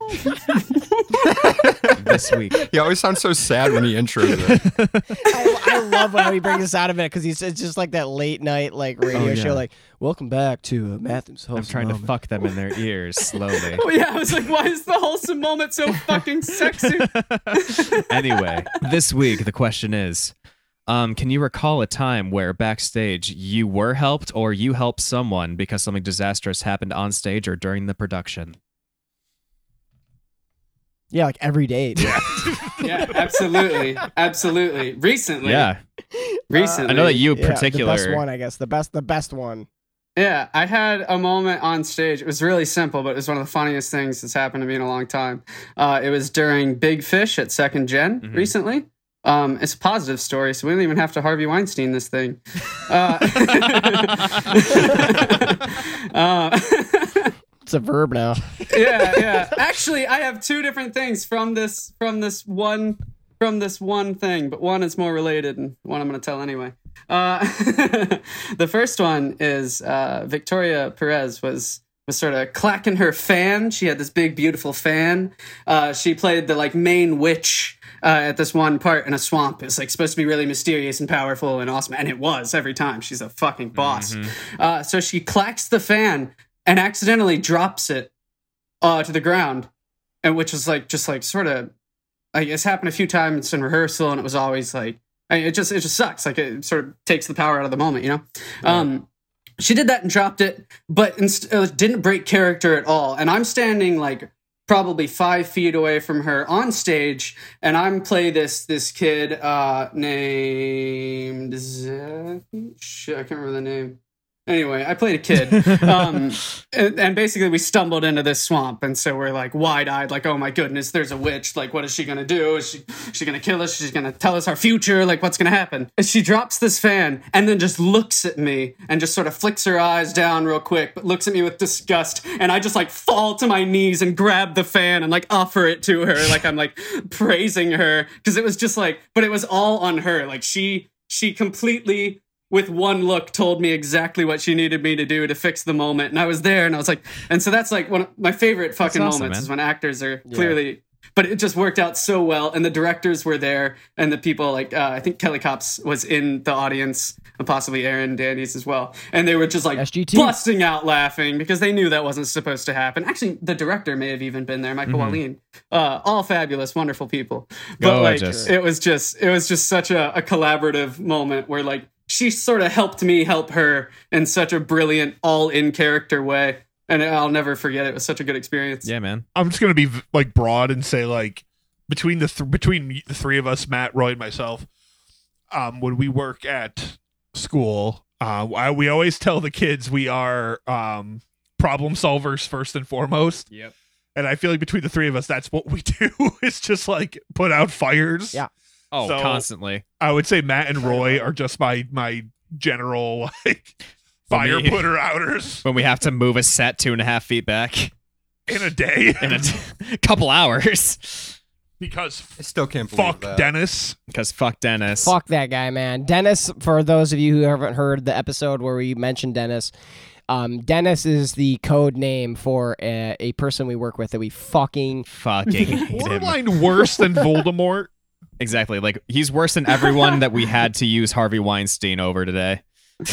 this week, He always sounds so sad when he intros it. I, I love how he brings us out of it because he's it's just like that late night like radio Oh, yeah. show. Like, welcome back to uh, Matthew's wholesome I'm trying moment. to fuck them in their ears slowly. oh yeah, I was like, why is the wholesome moment so fucking sexy? anyway, this week the question is um, can you recall a time where backstage you were helped or you helped someone because something disastrous happened on stage or during the production? Yeah, like every day. dude. Yeah, absolutely, absolutely. Recently, Yeah. recently. I know that you Yeah, particular. the best one, I guess. The best, the best one. Yeah, I had a moment on stage. It was really simple, but it was one of the funniest things that's happened to me in a long time. Uh, it was during Big Fish at Second Gen Mhm. recently. Um, it's a positive story, so we don't even have to Harvey Weinstein this thing. Uh, uh, It's a verb now. yeah, yeah. Actually, I have two different things from this from this one from this one thing, but one is more related, and one I'm going to tell anyway. Uh, the first one is uh, Victoria Perez was was sort of clacking her fan. She had this big, beautiful fan. Uh, she played the like main witch uh, at this one part in a swamp. It's like supposed to be really mysterious and powerful and awesome, and it was every time. She's a fucking boss. Uh, so she clacks the fan and accidentally drops it uh, to the ground, and which was like just like sort of like it's happened a few times in rehearsal, and it was always like I mean, it just it just sucks. Like it sort of takes the power out of the moment, you know. Um, she did that and dropped it, but inst- uh, didn't break character at all. And I'm standing like probably five feet away from her on stage, and I'm play this this kid uh, named Zach. Shit, I can't remember the name. Anyway, I played a kid, um, and, and basically we stumbled into this swamp, and so we're like wide eyed, like, "Oh my goodness, there's a witch! Like, what is she gonna do? Is she she gonna kill us? She's gonna tell us our future? Like, what's gonna happen?" And she drops this fan, and then just looks at me, and just sort of flicks her eyes down real quick, but looks at me with disgust, and I just like fall to my knees and grab the fan and like offer it to her, like I'm like praising her because it was just like, but it was all on her, like she she completely with one look told me exactly what she needed me to do to fix the moment and i was there and i was like and so that's like one of my favorite fucking awesome, moments man. is when actors are clearly but it just worked out so well and the directors were there and the people like uh, i think kelly cops was in the audience and possibly aaron dandies as well and they were just like SGT. busting out laughing because they knew that wasn't supposed to happen actually the director may have even been there michael Wallin. uh, all fabulous wonderful people but like Gorgeous. it was just it was just such a, a collaborative moment where like she sort of helped me help her in such a brilliant all in character way and i'll never forget it. it was such a good experience Yeah, man. I'm just gonna be like broad and say like between the th- between the three of us, Matt, Roy, and myself, um, when we work at school, uh, I, we always tell the kids we are um problem solvers first and foremost. Yep. And I feel like between the three of us, that's what we do. is just like put out fires. Yeah. Oh, So- constantly. I would say Matt and Roy are just my my general like fire me- putter outers When we have to move a set two and a half feet back in a day in a t- couple hours. because I still can't believe fuck that. Dennis. Because fuck Dennis. Fuck that guy, man. Dennis, for those of you who haven't heard the episode where we mentioned Dennis, um, Dennis is the code name for a, a person we work with that we fucking. Fucking hate him. Borderline worse than Voldemort. Exactly. Like he's worse than everyone that we had to use Harvey Weinstein over today.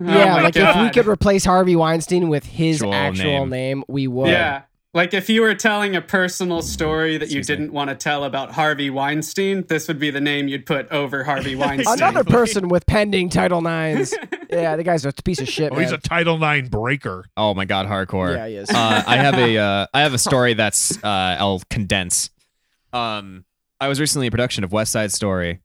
Oh yeah, my like if we could replace Harvey Weinstein with his Actual actual name. name, we would. yeah like if you were telling a personal story that you Excuse me. didn't want to tell about Harvey Weinstein, this would be the name you'd put over Harvey Weinstein. Another person with pending Title Nines. yeah, the guy's a piece of shit. Oh, he's a Title Nine breaker. Oh my god, hardcore. Yeah, he is. uh, I have a uh, I have a story that's uh, I'll condense. Um, I was recently in production of West Side Story,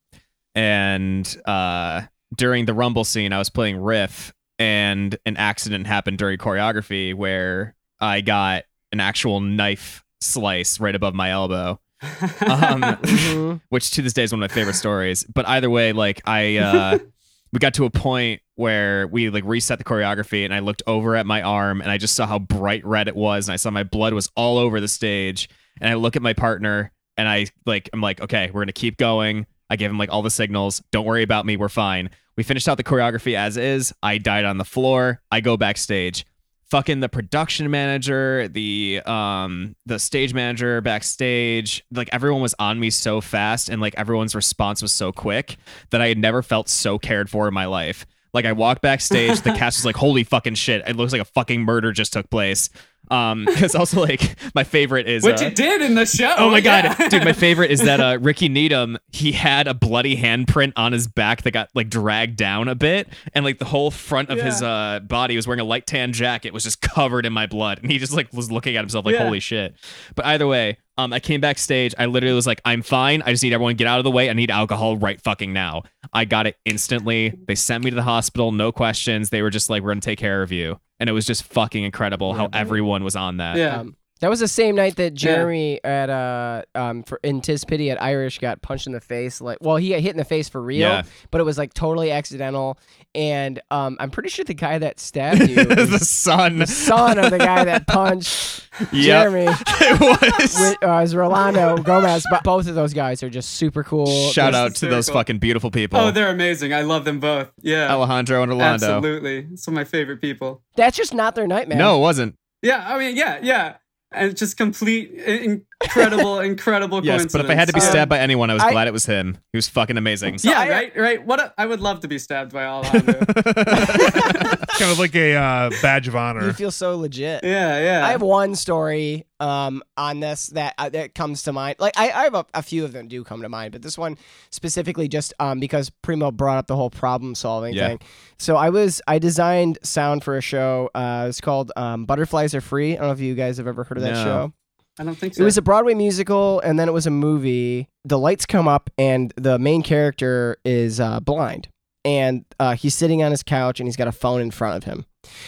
and uh, during the Rumble scene, I was playing Riff, and an accident happened during choreography where I got an actual knife slice right above my elbow. Um, Mhm. which to this day is one of my favorite stories. But either way, like I, uh, we got to a point where we like reset the choreography, and I looked over at my arm, and I just saw how bright red it was, and I saw my blood was all over the stage. And I look at my partner, and I like, I'm like, okay, we're gonna keep going. I gave him like all the signals. Don't worry about me. We're fine. We finished out the choreography as is. I died on the floor. I go backstage fucking the production manager, the um the stage manager backstage, like everyone was on me so fast and like everyone's response was so quick that I had never felt so cared for in my life. Like I walked backstage, the cast was like, "Holy fucking shit! It looks like a fucking murder just took place." Um, because also like my favorite is Which uh, it did in the show. Oh my god, dude! My favorite is that uh, Ricky Needham. He had a bloody handprint on his back that got like dragged down a bit, and like the whole front of his uh, body was wearing a light tan jacket, was just covered in my blood, and he just like was looking at himself like, Yeah. "Holy shit!" But either way, Um, I came backstage. I literally was like, I'm fine. I just need everyone to get out of the way. I need alcohol right fucking now. I got it instantly. They sent me to the hospital, no questions. They were just like, we're going to take care of you. And it was just fucking incredible how everyone was on that. Yeah. Um, that was the same night that Jeremy at uh um for in Tis Pity at Irish got punched in the face. Like, well, he got hit in the face for real, Yeah. but it was like totally accidental. And um, I'm pretty sure the guy that stabbed you the was son. the son of the guy that punched Yep. Jeremy. it was. With, uh, was Rolando Gomez, but both of those guys are just super cool. Shout They're- out to those fucking beautiful people. Oh, they're amazing. I love them both. Yeah. Alejandro and Orlando. Absolutely. Some of my favorite people. That's just not their nightmare. No, it wasn't. Yeah, I mean, yeah, yeah. And just complete, in- incredible, incredible Yes, coincidence. but if I had to be Um, stabbed by anyone, I was I- glad it was him. He was fucking amazing. yeah, I- right, right. What a, I would love to be stabbed by Alejandro. kind of like a uh, badge of honor. You honor. feel so legit. yeah, yeah. I have one story um, on this that uh, that comes to mind. Like I, I have a, a few of them do come to mind, but this one specifically just um, because Primo brought up the whole problem solving Yeah. thing. So I was I designed sound for a show. Uh, it's called um, Butterflies Are Free. I don't know if you guys have ever heard of that No. show. I don't think so. It was a Broadway musical, and then it was a movie. The lights come up, and the main character is uh, blind, and uh, he's sitting on his couch, and he's got a phone in front of him.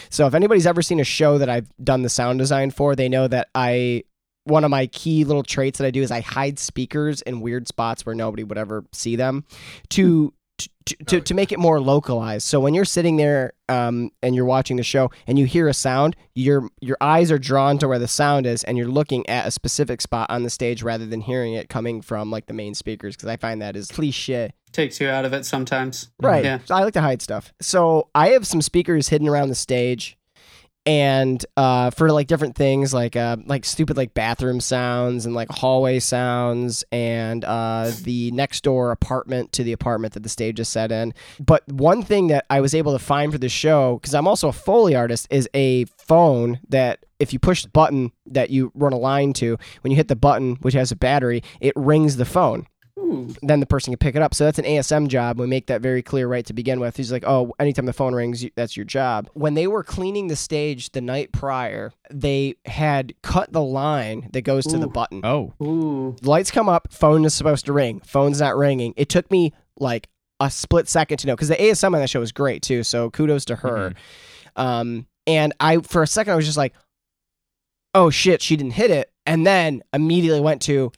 So if anybody's ever seen a show that I've done the sound design for, they know that I one of my key little traits that I do is I hide speakers in weird spots where nobody would ever see them to to, to, to make it more localized. So when you're sitting there um, and you're watching the show and you hear a sound, your your eyes are drawn to where the sound is and you're looking at a specific spot on the stage rather than hearing it coming from like the main speakers because I find that is cliche. Takes you out of it sometimes. Right. Yeah. So I like to hide stuff. So I have some speakers hidden around the stage and uh, for like different things like uh, like stupid like bathroom sounds and like hallway sounds and uh, the next door apartment to the apartment that the stage is set in. But one thing that I was able to find for the show because I'm also a foley artist is a phone that if you push the button that you run a line to when you hit the button which has a battery it rings the phone. Then the person can pick it up. So that's an ASM job. We make that very clear right to begin with. He's like, oh, anytime the phone rings, that's your job. When they were cleaning the stage the night prior, they had cut the line that goes to the button. Oh. Ooh. Lights come up, phone is supposed to ring. Phone's not ringing. It took me like a split second to know because the ASM on that show was great too. So kudos to her. Um, and I, for a second, I was just like, oh shit, she didn't hit it. And then immediately went to,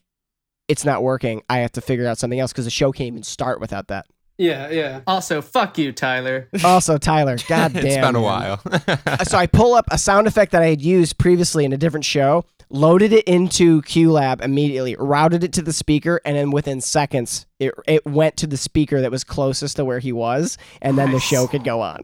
it's not working. I have to figure out something else because the show can't even start without that. Yeah, yeah. Also, fuck you, Tyler. Also, Tyler, god damn. it's been a while. Uh, so I pull up a sound effect that I had used previously in a different show, loaded it into QLab immediately, routed it to the speaker, and then within seconds, it, it went to the speaker that was closest to where he was, and then the show could go on.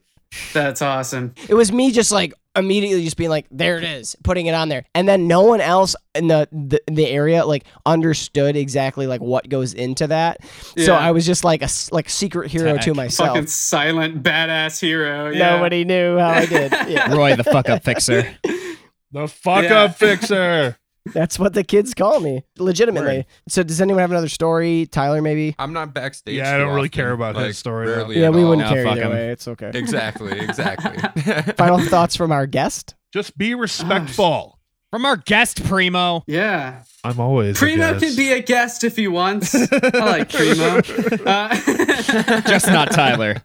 That's awesome. It was me just like immediately just being like, there it is, putting it on there. And then no one else in the, the, the area like understood exactly like what goes into that. So I was just like a like secret hero to myself. Fucking silent badass hero. Yeah. Nobody knew how I did. Yeah. Roy, the fuck up fixer. The fuck Yeah. up fixer. That's what the kids call me, legitimately. Word. So does anyone have another story? Tyler, maybe? I'm not backstage. Yeah, I don't really often, care about his story, rarely yeah, we all. wouldn't No, care fuck either 'em. way. It's okay. Exactly, exactly. Final thoughts from our guest. Just be respectful. From our guest, Primo. Yeah. I'm always. a Primo guest. can be a guest if he wants. I like Primo. Uh, Just not Tyler.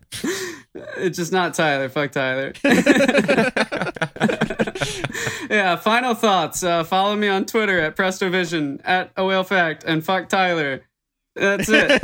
It's just not Tyler. Fuck Tyler. yeah. Final thoughts. Uh, follow me on Twitter at PrestoVision at a whale fact and fuck Tyler. That's it.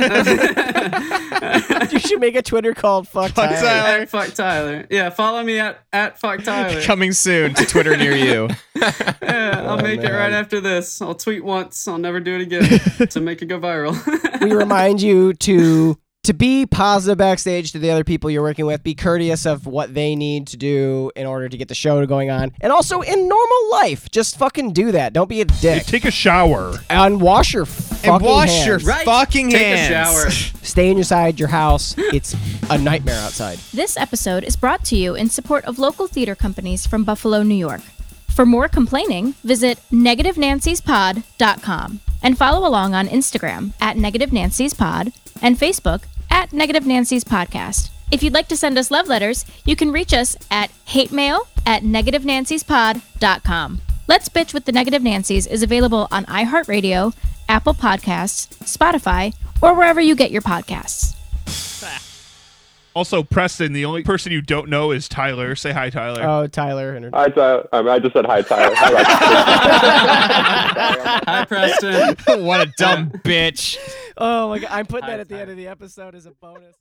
you should make a Twitter called Fuck, Fuck Tyler. Tyler. at fuck Tyler. Yeah. Follow me at at fuck Tyler. Coming soon to Twitter near you. Yeah, I'll Oh, make it right after this. I'll tweet once. I'll never do it again to make it go viral. we remind you to to be positive backstage to the other people you're working with. Be courteous of what they need to do in order to get the show going on. And also in normal life, just fucking do that. Don't be a dick. Take a shower. And wash your fucking And wash hands. your Right. fucking Take hands. a shower. Stay inside your house. It's a nightmare outside. This episode is brought to you in support of local theater companies from Buffalo, New York. For more complaining, visit negativenancyspod.com and follow along on Instagram at Negative Nancy's Pod and Facebook at Negative Nancy's Podcast. If you'd like to send us love letters, you can reach us at hatemail at negativenancyspod.com. Let's Bitch with the Negative Nancys is available on iHeartRadio, Apple Podcasts, Spotify, or wherever you get your podcasts. Also, Preston, the only person you don't know is Tyler. Say hi, Tyler. Oh, Tyler. Hi, Tyler. Um, I just said hi, Tyler. Hi, Rocky. Hi, Preston. what a dumb bitch. Oh my god, I'm putting that at the end of the episode as a bonus.